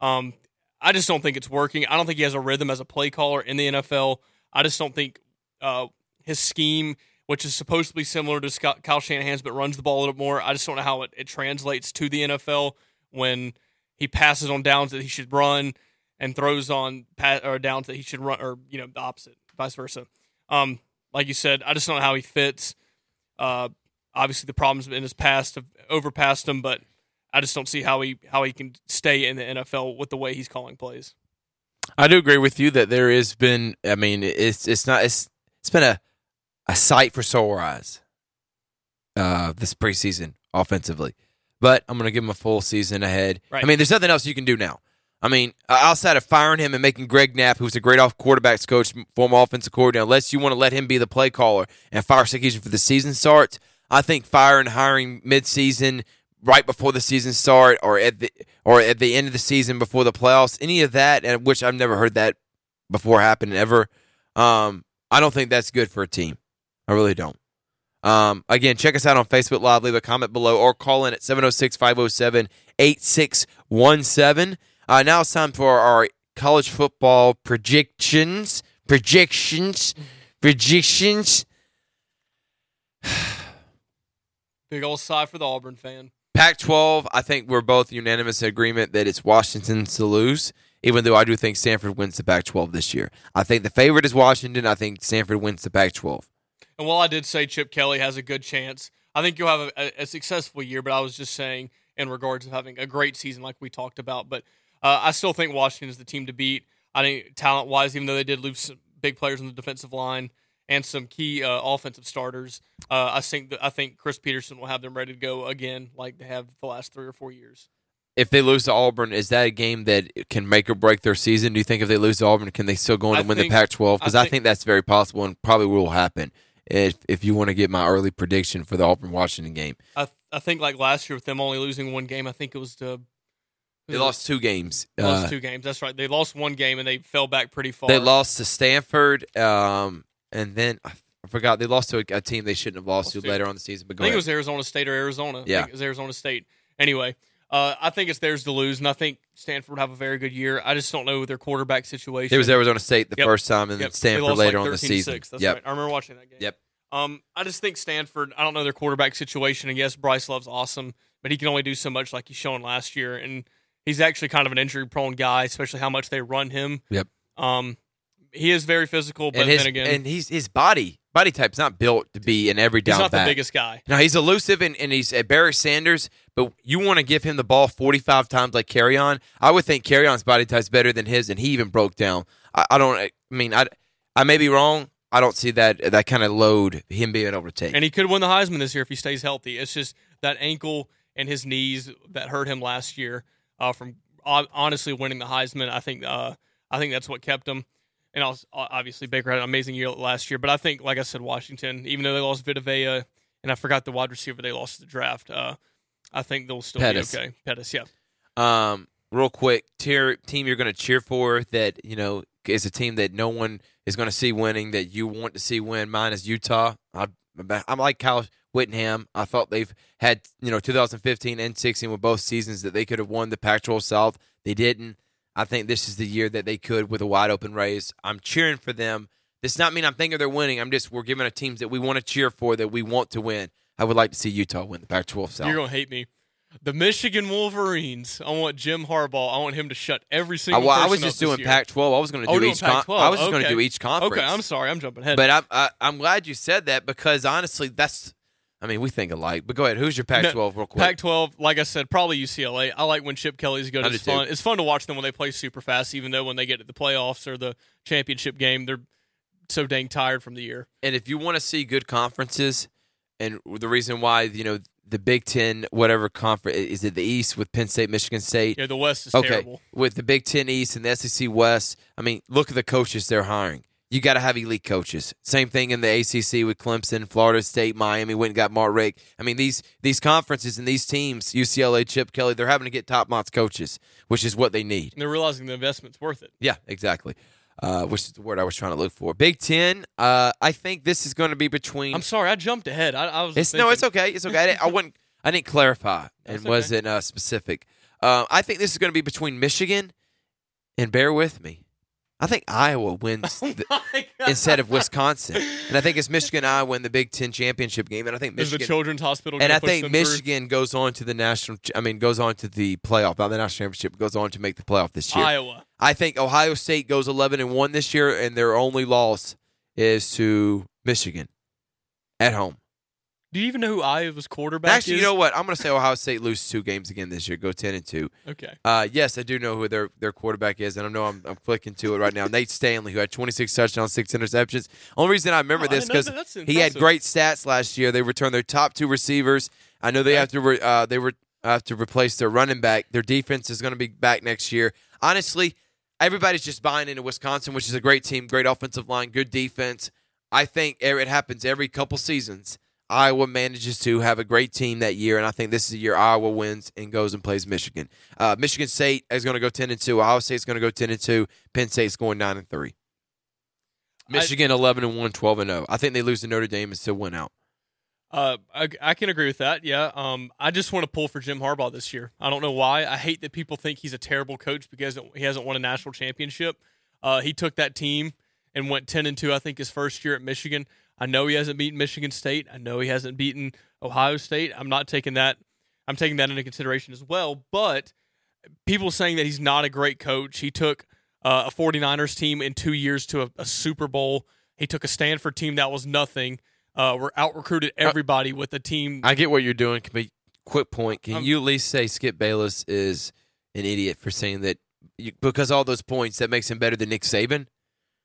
Um, I just don't think it's working. I don't think he has a rhythm as a play caller in the NFL. I just don't think uh, his scheme, which is supposed to be similar to Kyle Shanahan's, but runs the ball a little more. I just don't know how it, it translates to the NFL when he passes on downs that he should run and throws on pa- or downs that he should run, or you know the opposite, vice versa. Um, like you said, I just don't know how he fits. Uh, obviously, the problems in his past have overpassed him, but I just don't see how he how he can stay in the NFL with the way he's calling plays. I do agree with you that there has been. I mean, it's it's not. It's it's been a a sight for sore eyes. Uh, this preseason offensively, but I'm going to give him a full season ahead. Right. I mean, there's nothing else you can do now. I mean, outside of firing him and making Greg Knapp, who's a great off quarterbacks coach, former offensive coordinator, unless you want to let him be the play caller and fire Sarkisian for the season starts, I think firing, hiring mid-season, right before the season start, or at the or at the end of the season before the playoffs, any of that, and which I've never heard that before happen ever. Um, I don't think that's good for a team. I really don't. Um, again, check us out on Facebook Live. Leave a comment below or call in at 706 507 8617. Uh, now it's time for our college football predictions. Projections. Predictions. Big old sigh for the Auburn fan. Pac 12, I think we're both unanimous in agreement that it's Washington to lose, even though I do think Stanford wins the Pac 12 this year. I think the favorite is Washington. I think Stanford wins the Pac 12. And while I did say Chip Kelly has a good chance, I think you'll have a, a, successful year. But I was just saying in regards of having a great season, like we talked about. But uh, I still think Washington is the team to beat. I think talent wise, even though they did lose some big players on the defensive line and some key uh, offensive starters, uh, I think that, I think Chris Petersen will have them ready to go again, like they have the last three or four years. If they lose to Auburn, is that a game that can make or break their season? Do you think if they lose to Auburn, can they still go on I and win think- the Pac 12? Because I I, think that's very possible and probably will happen if, if you want to get my early prediction for the Auburn Washington game. I I think like last year with them only losing one game, I think it was to They lost two games. Lost Uh, two games. That's right. They lost one game and they fell back pretty far. They lost to Stanford, um, and then I forgot they lost to a, a team they shouldn't have lost, Lost to to- later on the season. But I think ahead. it was Arizona State or Arizona. I Yeah. think it was Arizona State. Anyway, uh, I think it's theirs to lose, and I think Stanford would have a very good year. I just don't know their quarterback situation. it was Arizona State the Yep. first time, and Yep. then Stanford later like on the season. 6. That's yep. right. I remember watching that game. Yep. Um, I just think Stanford. I don't know their quarterback situation, and yes, Bryce Love's awesome, but he can only do so much like he's shown last year, and he's actually kind of an injury-prone guy, especially how much they run him. Yep. Um, he is very physical, but and his then again, and he's his body body type's not built to be an every down. he's not back. the biggest guy. Now he's elusive and, and he's a Barry Sanders, but you want to give him the ball forty five times like Kerryon. I would think Kerryon's body type's better than his, and he even broke down. I, I don't. I mean, I I may be wrong. I don't see that that kind of load him being able to take. And he could win the Heisman this year if he stays healthy. It's just that ankle and his knees that hurt him last year uh, from uh, honestly winning the Heisman. I think uh, I think that's what kept him. And obviously Baker had an amazing year last year, but I think, like I said, Washington, even though they lost Vita Vea, and I forgot the wide receiver they lost the draft, uh, I think they'll still Pettis. be okay. Pettis, yeah. Um, real quick, tier, team you're going to cheer for that you know is a team that no one is going to see winning that you want to see win. Mine is Utah. I, I'm like Kyle Whittingham. I thought they've had you know 2015 and 16 with both seasons that they could have won the Pac-12 South. They didn't. I think this is the year that they could with a wide open race. I'm cheering for them This Does not mean I'm thinking they're winning. I'm just we're giving a teams that we want to cheer for that we want to win. I would like to see Utah win the Pac-12 South. You're gonna hate me. The Michigan Wolverines. I want Jim Harbaugh. I want him to shut every single. I, well, I was just doing this year. Pac-12. I was going to Oh, do doing each. Con- I was just going to do each conference. Okay, I'm sorry. I'm jumping ahead. But I'm I, I'm glad you said that because honestly, that's. I mean, we think alike. But go ahead. Who's your Pac-12 real quick? Pac-12, like I said, probably UCLA. I like when Chip Kelly's good. I It's too. fun. It's fun to watch them when they play super fast, even though when they get to the playoffs or the championship game, they're so dang tired from the year. and if you want to see good conferences, and the reason why you know the Big Ten, whatever conference is it the East with Penn State, Michigan State. Yeah, the West is okay, terrible. with the Big Ten East and the SEC West. I mean, look at the coaches they're hiring. You got to have elite coaches. Same thing in the ACC with Clemson, Florida State, Miami. Went and got Mark Richt. I mean, these these conferences and these teams, UCLA, Chip Kelly, they're having to get top notch coaches, which is what they need. And they're realizing the investment's worth it. Yeah, exactly. Uh, which is the word I was trying to look for. Big Ten. Uh, I think this is going to be between. I'm sorry, I jumped ahead. I, I was. It's thinking, no, it's okay. It's okay. I, didn't, I wouldn't. I didn't clarify and okay. wasn't uh, specific. Uh, I think this is going to be between Michigan and bear with me. I think Iowa wins oh the, instead of Wisconsin, and I think it's Michigan Iowa in the Big Ten championship game, and I think Is the Michigan. Children's Hospital. and I think them through? Michigan goes on to the national. I mean, goes on to the playoff, not the national championship. Goes on to make the playoff this year. Iowa. I think Ohio State goes 11 and 1 this year and their only loss is to Michigan at home. Do you even know who Iowa's quarterback Actually, is? you know what? I'm going to say Ohio State loses two games again this year. Go 10 and 2. Okay. Uh, yes, I do know who their their quarterback is and I know I'm, I'm clicking to it right now. Nate Stanley who had 26 touchdowns, 6 interceptions. Only reason I remember Oh, this that. He had great stats last year. They returned their top two receivers. I know they Okay. have to re, uh, they were have to replace their running back. Their defense is going to be back next year. Honestly, everybody's just buying into Wisconsin, which is a great team, great offensive line, good defense. I think it happens every couple seasons. Iowa manages to have a great team that year, and I think this is the year Iowa wins and goes and plays Michigan. Uh, Michigan State is going to go ten and two. Ohio State's going to go ten and two. Penn State's going nine and three. Michigan eleven and one, 12 and zero. I think they lose to Notre Dame and still win out. Uh, I, I can agree with that. Yeah. Um, I just want to pull for Jim Harbaugh this year. I don't know why. I hate that people think he's a terrible coach because he hasn't won a national championship. Uh, he took that team and went ten and two. I think his first year at Michigan. I know he hasn't beaten Michigan State. I know he hasn't beaten Ohio State. I'm not taking that. I'm taking that into consideration as well. But people saying that he's not a great coach. He took uh, a 49ers team in two years to a, a Super Bowl. He took a Stanford team that was nothing. Uh, we're out recruited everybody with a team. I get what you're doing. Be quick point. Can Um, you at least say Skip Bayless is an idiot for saying that you, because all those points that makes him better than Nick Saban?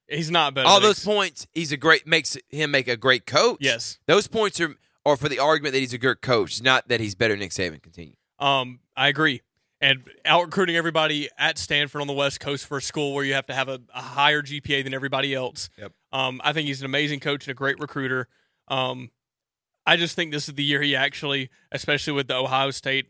He's not better. all those points, he's a great makes him make a great coach. Yes. those points are are for the argument that he's a good coach, not that he's better than Nick Saban. Continue. Um, I agree. And out recruiting everybody at Stanford on the West Coast for a school where you have to have a, a higher GPA than everybody else. Yep. Um, I think he's an amazing coach and a great recruiter. Um, I just think this is the year he actually, especially with the Ohio State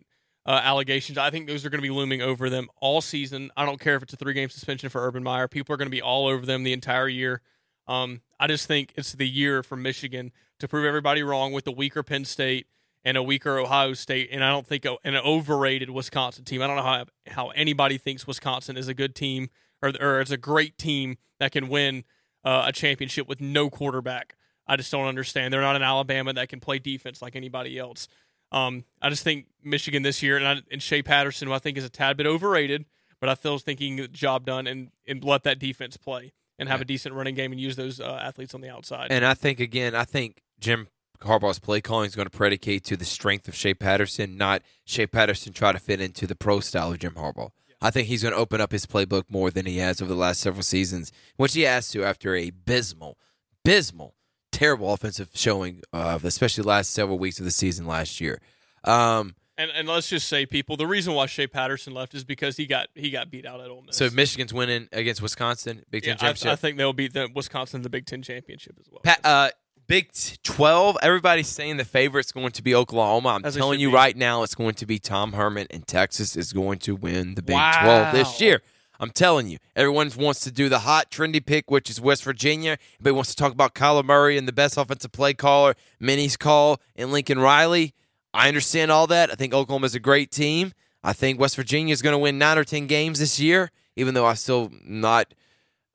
uh, allegations, I think those are going to be looming over them all season. I don't care if it's a three game suspension for Urban Meyer. People are going to be all over them the entire year. Um, I just think it's the year for Michigan to prove everybody wrong with the weaker Penn State and a weaker Ohio State, and I don't think a, an overrated Wisconsin team. I don't know how how anybody thinks Wisconsin is a good team or or is a great team that can win uh, a championship with no quarterback. I just don't understand. They're not an Alabama that can play defense like anybody else. Um, I just think Michigan this year and, I, and Shea Patterson, who I think is a tad bit overrated, but I feel is thinking the job done and, and let that defense play and have a decent running game and use those uh, athletes on the outside. And I think again, I think Jim Harbaugh's play calling is going to predicate to the strength of Shea Patterson, not Shea Patterson try to fit into the pro style of Jim Harbaugh. I think he's going to open up his playbook more than he has over the last several seasons, which he has to after a abysmal, abysmal, terrible offensive showing, uh, especially the last several weeks of the season last year. Um, And and let's just say, people, the reason why Shea Patterson left is because he got he got beat out at Ole Miss. so Michigan's winning against Wisconsin, Big Ten yeah, I, championship. I think they'll beat the Wisconsin the Big Ten championship as well. Pa- uh, Big 12, everybody's saying the favorite's going to be Oklahoma. I'm As telling you be. right now, it's going to be Tom Herman, and Texas is going to win the Big Wow. 12 this year. I'm telling you, everyone wants to do the hot, trendy pick, which is West Virginia. Everybody wants to talk about Kyler Murray and the best offensive play caller, Minnie's call, and Lincoln Riley. I understand all that. I think Oklahoma's a great team. I think West Virginia is going to win nine or 10 games this year, even though I still not.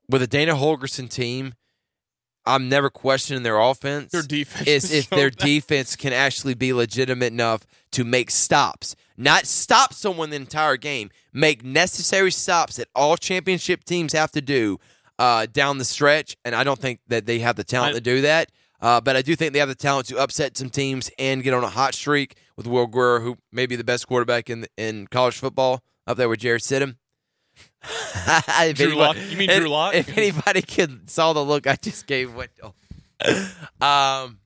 With a Dana Holgorsen team, I'm never questioning their offense. Their defense is is if so their bad. defense can actually be legitimate enough to make stops, not stop someone the entire game, make necessary stops that all championship teams have to do uh, down the stretch. And I don't think that they have the talent I- to do that. Uh, but I do think they have the talent to upset some teams and get on a hot streak with Will Grier, who may be the best quarterback in in college football, up there with Jarrett Stidham. If Drew anybody- Lock- you mean if- Drew Lock? If anybody could saw the look I just gave Wendell. um,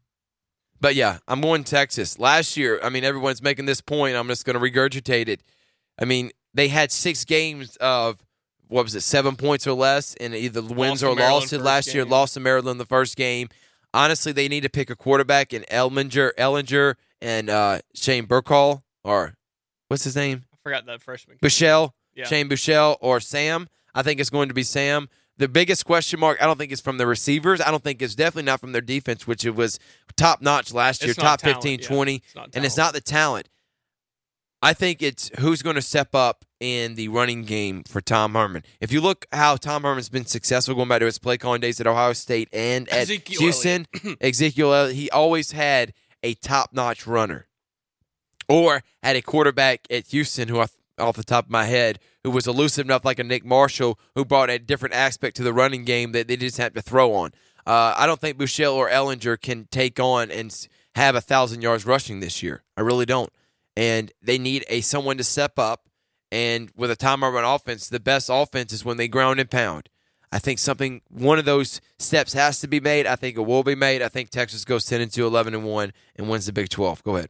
but yeah, I'm going Texas. Last year, I mean, everyone's making this point. I'm just going to regurgitate it. I mean, they had six games of what was it, seven points or less, and either wins or losses. Last year, lost to Maryland the first game. Honestly, they need to pick a quarterback in Elminger, Ehlinger, and uh, Shane Burkall, or what's his name? I forgot that freshman. Buechele, Yeah. Shane Buechele, or Sam. I think it's going to be Sam. The biggest question mark, I don't think is from the receivers. I don't think it's definitely not from their defense, which it was top notch last year, It's top talent, 15, yeah. 20, It's and it's not the talent. I think it's who's going to step up in the running game for Tom Herman. If you look how Tom Herman's been successful going back to his play calling days at Ohio State and at Ezekiel Houston, Ezekiel, he always had a top notch runner or had a quarterback at Houston who, I- off the top of my head, who was elusive enough, like a Nick Marshall, who brought a different aspect to the running game that they just have to throw on. Uh, I don't think Buechele or Ehlinger can take on and have a thousand yards rushing this year. I really don't. And they need a someone to step up. And with a Tom Herman offense, the best offense is when they ground and pound. I think something one of those steps has to be made. I think it will be made. I think Texas goes 10 and 2, 11 and 1 and wins the Big 12. Go ahead.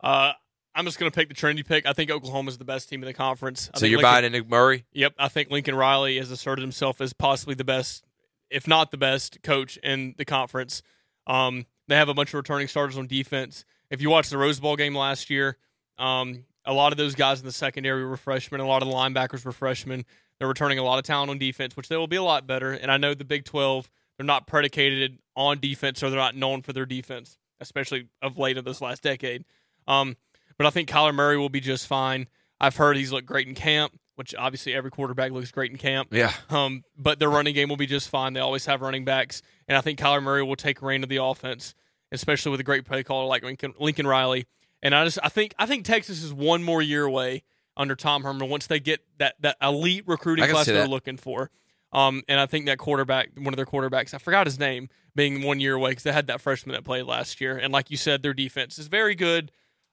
Uh, I'm just going to pick the trendy pick. I think Oklahoma's the best team in the conference. I So you're Lincoln- buying into Murray? Yep, I think Lincoln Riley has asserted himself as possibly the best, if not the best, coach in the conference. Um, they have a bunch of returning starters on defense. If you watch the Rose Bowl game last year, um, a lot of those guys in the secondary were freshmen. A lot of the linebackers were freshmen. They're returning a lot of talent on defense, which they will be a lot better. And I know the Big 12, they're not predicated on defense or they're not known for their defense, especially of late of this last decade. Um, but I think Kyler Murray will be just fine. I've heard he's looked great in camp, which obviously every quarterback looks great in camp. Yeah. Um, but their running game will be just fine. They always have running backs, and I think Kyler Murray will take reign of the offense, especially with a great play caller like Lincoln, Lincoln Riley. And I just I think I think Texas is one more year away under Tom Herman once they get that that elite recruiting class they're that. looking for. Um, and I think that quarterback, one of their quarterbacks, I forgot his name, being one year away because they had that freshman that played last year. And like you said, their defense is very good,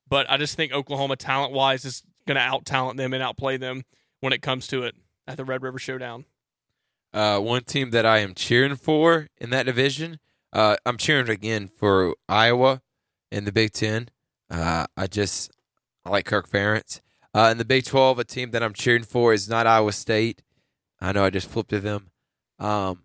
but I just think Oklahoma, talent wise, is going to out talent them and outplay them when it comes to it at the Red River Showdown. Uh, one team that I am cheering for in that division, uh, I'm cheering again for Iowa in the Big Ten. Uh, I just I like Kirk Ferentz. Uh, in the Big 12, a team that I'm cheering for is not Iowa State. I know I just flipped to them. Um,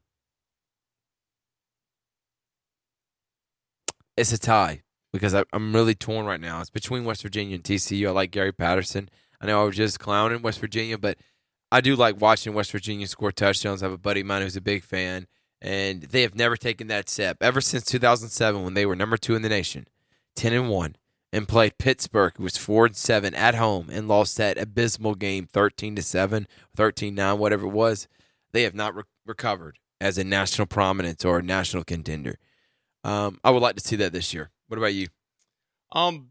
it's a tie because I, I'm really torn right now. It's between West Virginia and TCU. I like Gary Patterson. I know I was just clowning West Virginia, but I do like watching West Virginia score touchdowns. I have a buddy of mine who's a big fan, and they have never taken that step ever since 2007 when they were number two in the nation, 10 and one, and played Pittsburgh, who was four and seven at home, and lost that abysmal game 13 to seven, 13 9, whatever it was. They have not re- recovered as a national prominence or a national contender. Um, I would like to see that this year. What about you? Um,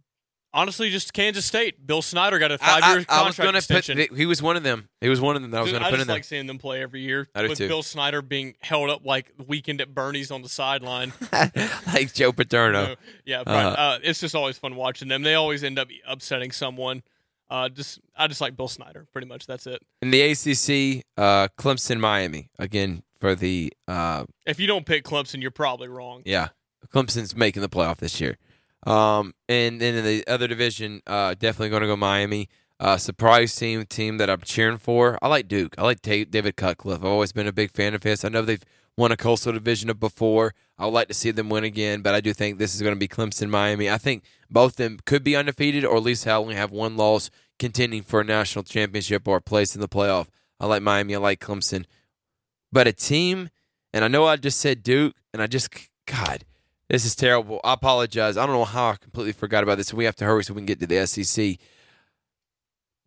honestly, just Kansas State. Bill Snyder got a five-year I, I was contract gonna extension. put. He was one of them. He was one of them that I was going to put just in there. I was like seeing them play every year. I do with too. Bill Snyder being held up like weekend at Bernie's on the sideline. like Joe Paterno. So, yeah, Uh. Uh, it's just always fun watching them. They always end up upsetting someone. Uh, just I just like Bill Snyder. Pretty much that's it. In the ACC, uh, Clemson, Miami again for the uh, If you don't pick Clemson, you're probably wrong. yeah. Clemson's making the playoff this year. Um, and then in the other division, uh, definitely going to go Miami. Uh, surprise team, team that I'm cheering for. I like Duke. I like David Cutcliffe. I've always been a big fan of his. I know they've won a coastal division before. I would like to see them win again, but I do think this is going to be Clemson, Miami. I think both of them could be undefeated, or at least only have one loss, contending for a national championship or a place in the playoff. I like Miami. I like Clemson, but a team, and I know I just said Duke, and I just God, this is terrible. I apologize. I don't know how I completely forgot about this. We have to hurry so we can get to the SEC.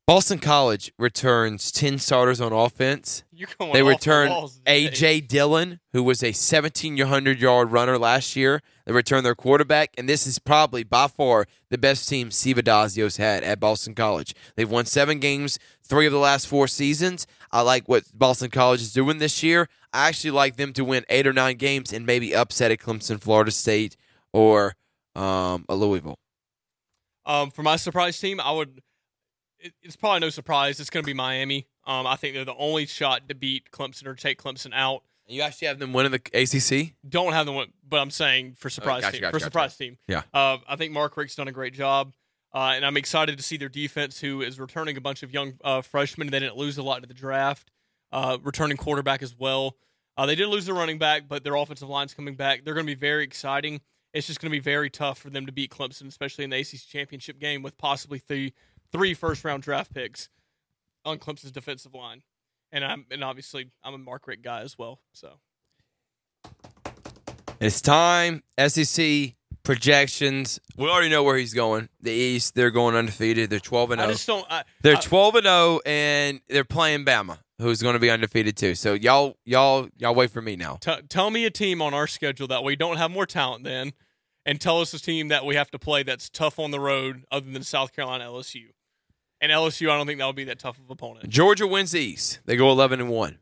Boston College returns 10 starters on offense. You're going They off the return. AJ Dillon, who was a 1,700 yard runner last year. They return their quarterback, and this is probably by far the best team Steve had at Boston College. They've won seven games, three of the last four seasons. I like what Boston College is doing this year. I actually like them to win eight or nine games and maybe upset at Clemson, Florida State, or um, a Louisville. Um, for my surprise team, I would. It, it's probably no surprise. It's going to be Miami. Um, I think they're the only shot to beat Clemson or take Clemson out. You actually have them winning the ACC? Don't have them one, but I'm saying for surprise gotcha, team. gotcha, for gotcha. surprise team. Yeah. Uh, I think Mark Richt's done a great job, uh, and I'm excited to see their defense, who is returning a bunch of young uh, freshmen. They didn't lose a lot to the draft. Uh, returning quarterback as well. Uh, they did lose their running back, but their offensive line's coming back. They're going to be very exciting. It's just going to be very tough for them to beat Clemson, especially in the ACC championship game with possibly three three first round draft picks on Clemson's defensive line. And I'm and obviously I'm a Mark Richt guy as well. So It's time. SEC projections. We already know where he's going. The East, they're going undefeated. They're 12 and zero. I 0. just don't. I, They're I- 12 and 0 and they're playing Bama, who's going to be undefeated too. So y'all y'all y'all wait for me now. T- tell me a team on our schedule that we don't have more talent than, and tell us a team that we have to play that's tough on the road other than South Carolina LSU. And LSU, I don't think that would be that tough of opponent. Georgia wins the East. They go 11 and 1.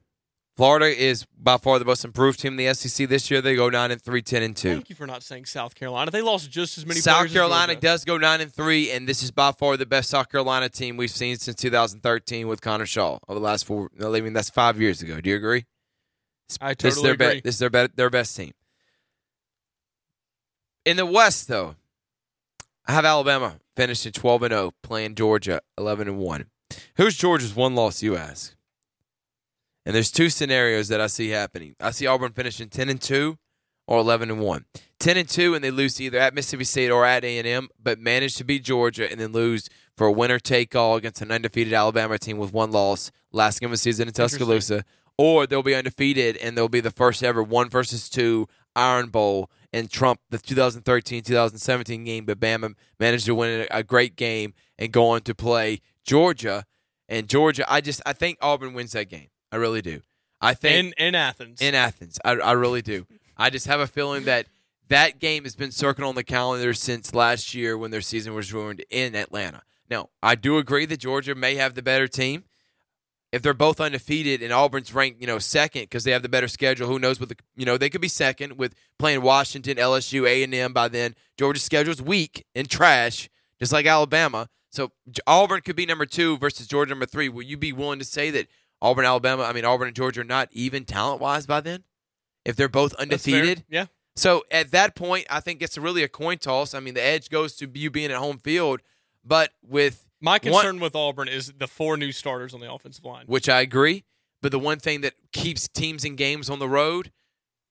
Florida is by far the most improved team in the SEC this year. They go 9 and 3, 10 and 2. Thank you for not saying South Carolina. They lost just as many. South Carolina does go 9 and 3 and this is by far the best South Carolina team we've seen since 2013 with Connor Shaw over the last four I mean that's 5 years ago. Do you agree? I This is totally their be- agree. this is their be- their best team. In the West, though, I have Alabama finishing 12 and 0, playing Georgia 11 and 1. Who's Georgia's one loss? You ask. And there's two scenarios that I see happening. I see Auburn finishing 10 and 2 or 11 and 1. 10 and 2 and they lose either at Mississippi State or at A&M, but manage to beat Georgia and then lose for a winner take all against an undefeated Alabama team with one loss last game of the season in Tuscaloosa. Or they'll be undefeated and they'll be the first ever one versus two Iron Bowl and trump the 2013-2017 game, but Bama managed to win a great game and go on to play Georgia. And Georgia, I just I think Auburn wins that game. I really do. I think in in Athens. in Athens. I, I really do. I just have a feeling that that game has been circled on the calendar since last year when their season was ruined in Atlanta. Now, I do agree that Georgia may have the better team. If they're both undefeated and Auburn's ranked, you know, second because they have the better schedule, who knows what the you know they could be second with playing Washington, LSU, A and M by then. Georgia's schedule's weak and trash, just like Alabama. So Auburn could be number two versus Georgia number three. Will you be willing to say that Auburn, Alabama, I mean Auburn and Georgia are not even talent wise by then? If they're both undefeated, Yeah. so at that point, I think it's really a coin toss. I mean, the edge goes to you being at home field, but with My one- concern with Auburn is the four new starters on the offensive line. which I agree. But the one thing that keeps teams in games on the road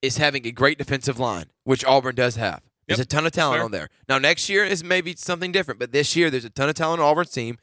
is having a great defensive line, which Auburn does have. There's a ton of talent on there. Now next year is maybe something different, but this year there's a ton of talent on Auburn's team.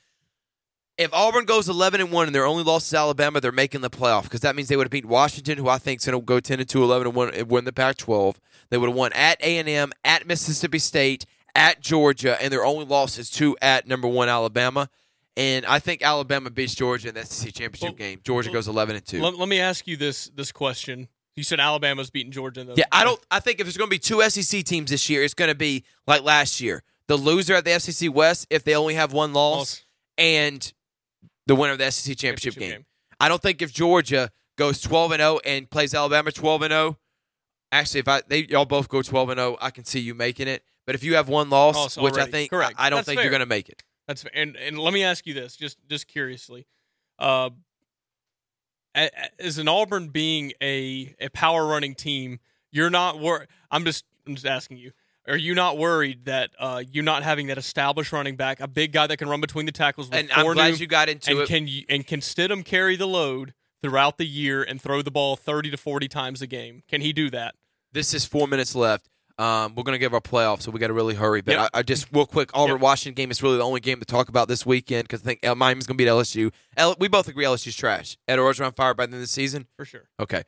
If Auburn goes 11 and 1 and their only loss is Alabama, they're making the playoff because that means they would have beat Washington, who I think is going to go 10 and 2, 11 and 1 and win the Pac-12. They would have won at A&M, at Mississippi State, at Georgia, and their only loss is to at number 1 Alabama. And I think Alabama beats Georgia in the SEC championship Well, game. Georgia goes 11 and 2. Let, let me ask you this this question. You said Alabama's beating Georgia. In the, Yeah, I don't. I think if there's going to be two SEC teams this year, it's going to be like last year. The loser at the SEC West, if they only have one loss, Loss. and the winner of the SEC championship, Championship game. game. I don't think if Georgia goes 12 and 0 and plays Alabama 12 and 0, actually, if I they y'all both go 12 and 0, I can see you making it. But if you have one loss, which I think Correct. I, I don't That's think fair. you're going to make it. That's fair. and and let me ask you this, just just curiously, uh, as an Auburn being a a power running team, you're not wor- I'm just I'm just asking you. Are you not worried that uh, you not having that established running back, a big guy that can run between the tackles, with And I'm glad new- you got into and it. can you and can Stidham carry the load throughout the year and throw the ball thirty to forty times a game? Can he do that? This is four minutes left. Um, we're going to give our playoff, so we got to really hurry. But Yep. I, I just real quick, Auburn Yep. Washington game is really the only game to talk about this weekend because I think uh, Miami's going to beat LSU. L- we both agree LSU's trash. Ed Orgeron fired by the end of the season. For sure. Okay.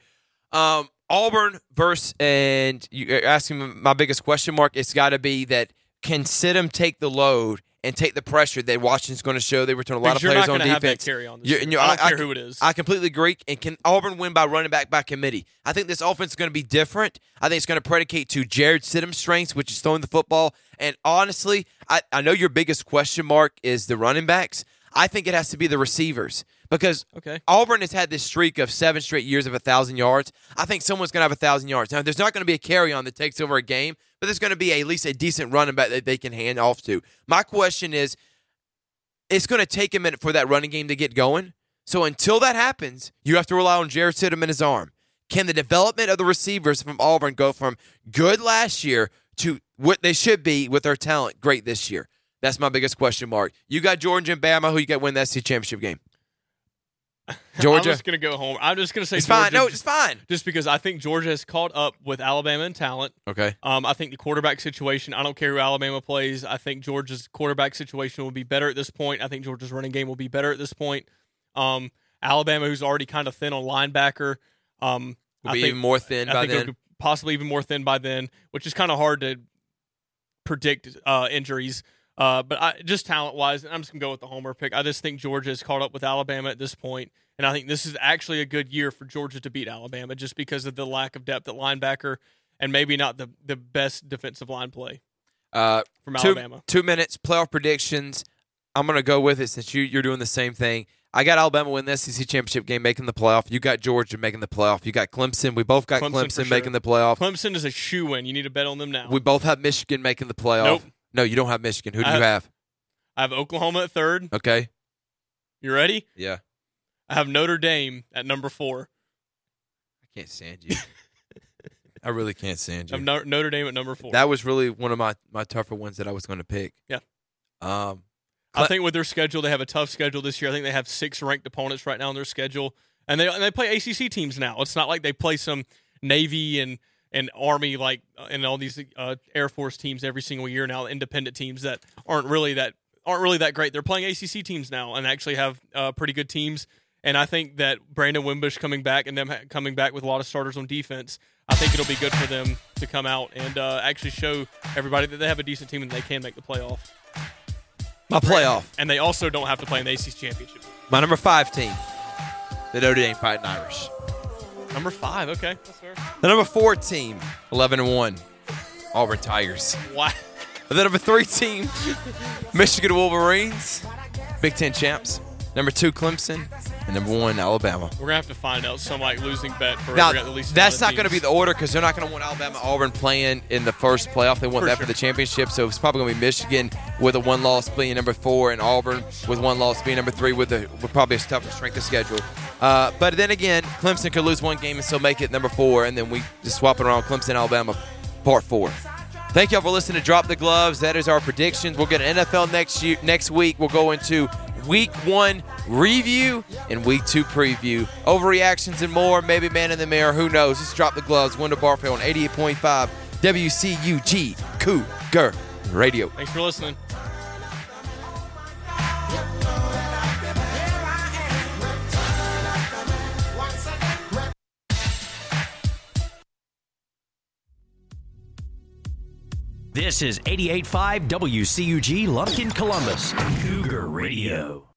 Um, Auburn versus and you're asking my biggest question mark. It's got to be that can Sidham take the load and take the pressure that Washington's going to show. They return a lot of you're players not on gonna have that defense. carry on this you- I don't care can- who it is. I completely agree. And can Auburn win by running back by committee? I think this offense is going to be different. I think it's going to predicate to Jarrett Stidham's strengths, which is throwing the football. And honestly, I, I know your biggest question mark is the running backs. I think it has to be the receivers because Okay. Auburn has had this streak of seven straight years of a thousand yards. I think someone's going to have a thousand yards. Now, there's not going to be a Kerryon that takes over a game, but there's going to be at least a decent running back that they can hand off to. My question is, it's going to take a minute for that running game to get going. So until that happens, you have to rely on Jarrett Stidham and his arm. Can the development of the receivers from Auburn go from good last year to what they should be with their talent great this year? That's my biggest question mark. You got Georgia and Bama. Who you got win that SEC championship game? I'm just gonna go home. I'm just gonna say It's Georgia fine. No, it's fine. just because I think Georgia has caught up with Alabama in talent. Okay. Um, I think the quarterback situation. I don't care who Alabama plays. I think Georgia's quarterback situation will be better at this point. I think Georgia's running game will be better at this point. Um, Alabama, who's already kind of thin on linebacker, um, Will I be think, even more thin I by then. possibly even more thin by then, which is kind of hard to predict uh, injuries. Uh, but I, just talent wise, I'm just gonna go with the homer pick. I just think Georgia is caught up with Alabama at this point, and I think this is actually a good year for Georgia to beat Alabama, just because of the lack of depth at linebacker and maybe not the the best defensive line play Uh, from two, Alabama. two minutes playoff predictions. I'm gonna go with it since you you're doing the same thing. I got Alabama win the SEC championship game, making the playoff. You got Georgia making the playoff. You got Clemson. We both got Clemson Clemson, for sure. making the playoff. Clemson is a shoe in. You need to bet on them now. We both have Michigan making the playoff. Nope. No, you don't have Michigan. Who do I you have? I have Oklahoma at third. Okay. You ready? Yeah. I have Notre Dame at number four. I can't stand you. I really can't stand I have you. No- Notre Dame at number four. That was really one of my, my tougher ones that I was going to pick. Yeah. Um, I think with their schedule, they have a tough schedule this year. I think they have six ranked opponents right now on their schedule, and they and they play ACC teams now. It's not like they play some Navy and and Army like uh, and all these uh, Air Force teams every single year now. Independent teams that aren't really that aren't really that great. They're playing ACC teams now and actually have uh, pretty good teams. And I think that Brandon Wimbush coming back and them ha- coming back with a lot of starters on defense, I think it'll be good for them to come out and uh, actually show everybody that they have a decent team and they can make the playoff. my playoff. And they also don't have to play in the ACC championship. My number five team, the Notre Dame Fighting Irish. Number five, okay. The number four team, 11 and 1, Auburn Tigers. Wow. The number three team, Michigan Wolverines, Big Ten champs. Number two, Clemson. And number one, Alabama. We're gonna have to find out some like losing bet for Now, at least that's not going to be the order because they're not going to want Alabama Auburn playing in the first playoff. They want For that sure. for the championship. So it's probably going to be Michigan with a one loss being number four, and Auburn with one loss being number three, with, with probably a tougher strength of schedule. Uh, but then again, Clemson could lose one game and still make it number four, and then we just swap it around Clemson, Alabama, part four. Thank y'all for listening to Drop the Gloves. That is our predictions. We'll get an NFL next year. Next week, we'll go into Week One review and Week Two preview. Overreactions and more. Maybe man in the mirror. Who knows? Just drop the gloves. Wendell Barfield on 88.5 WCUG Cougar Radio. Thanks for listening. This is 88.5 WCUG Lumpkin, Columbus. Cougar Radio.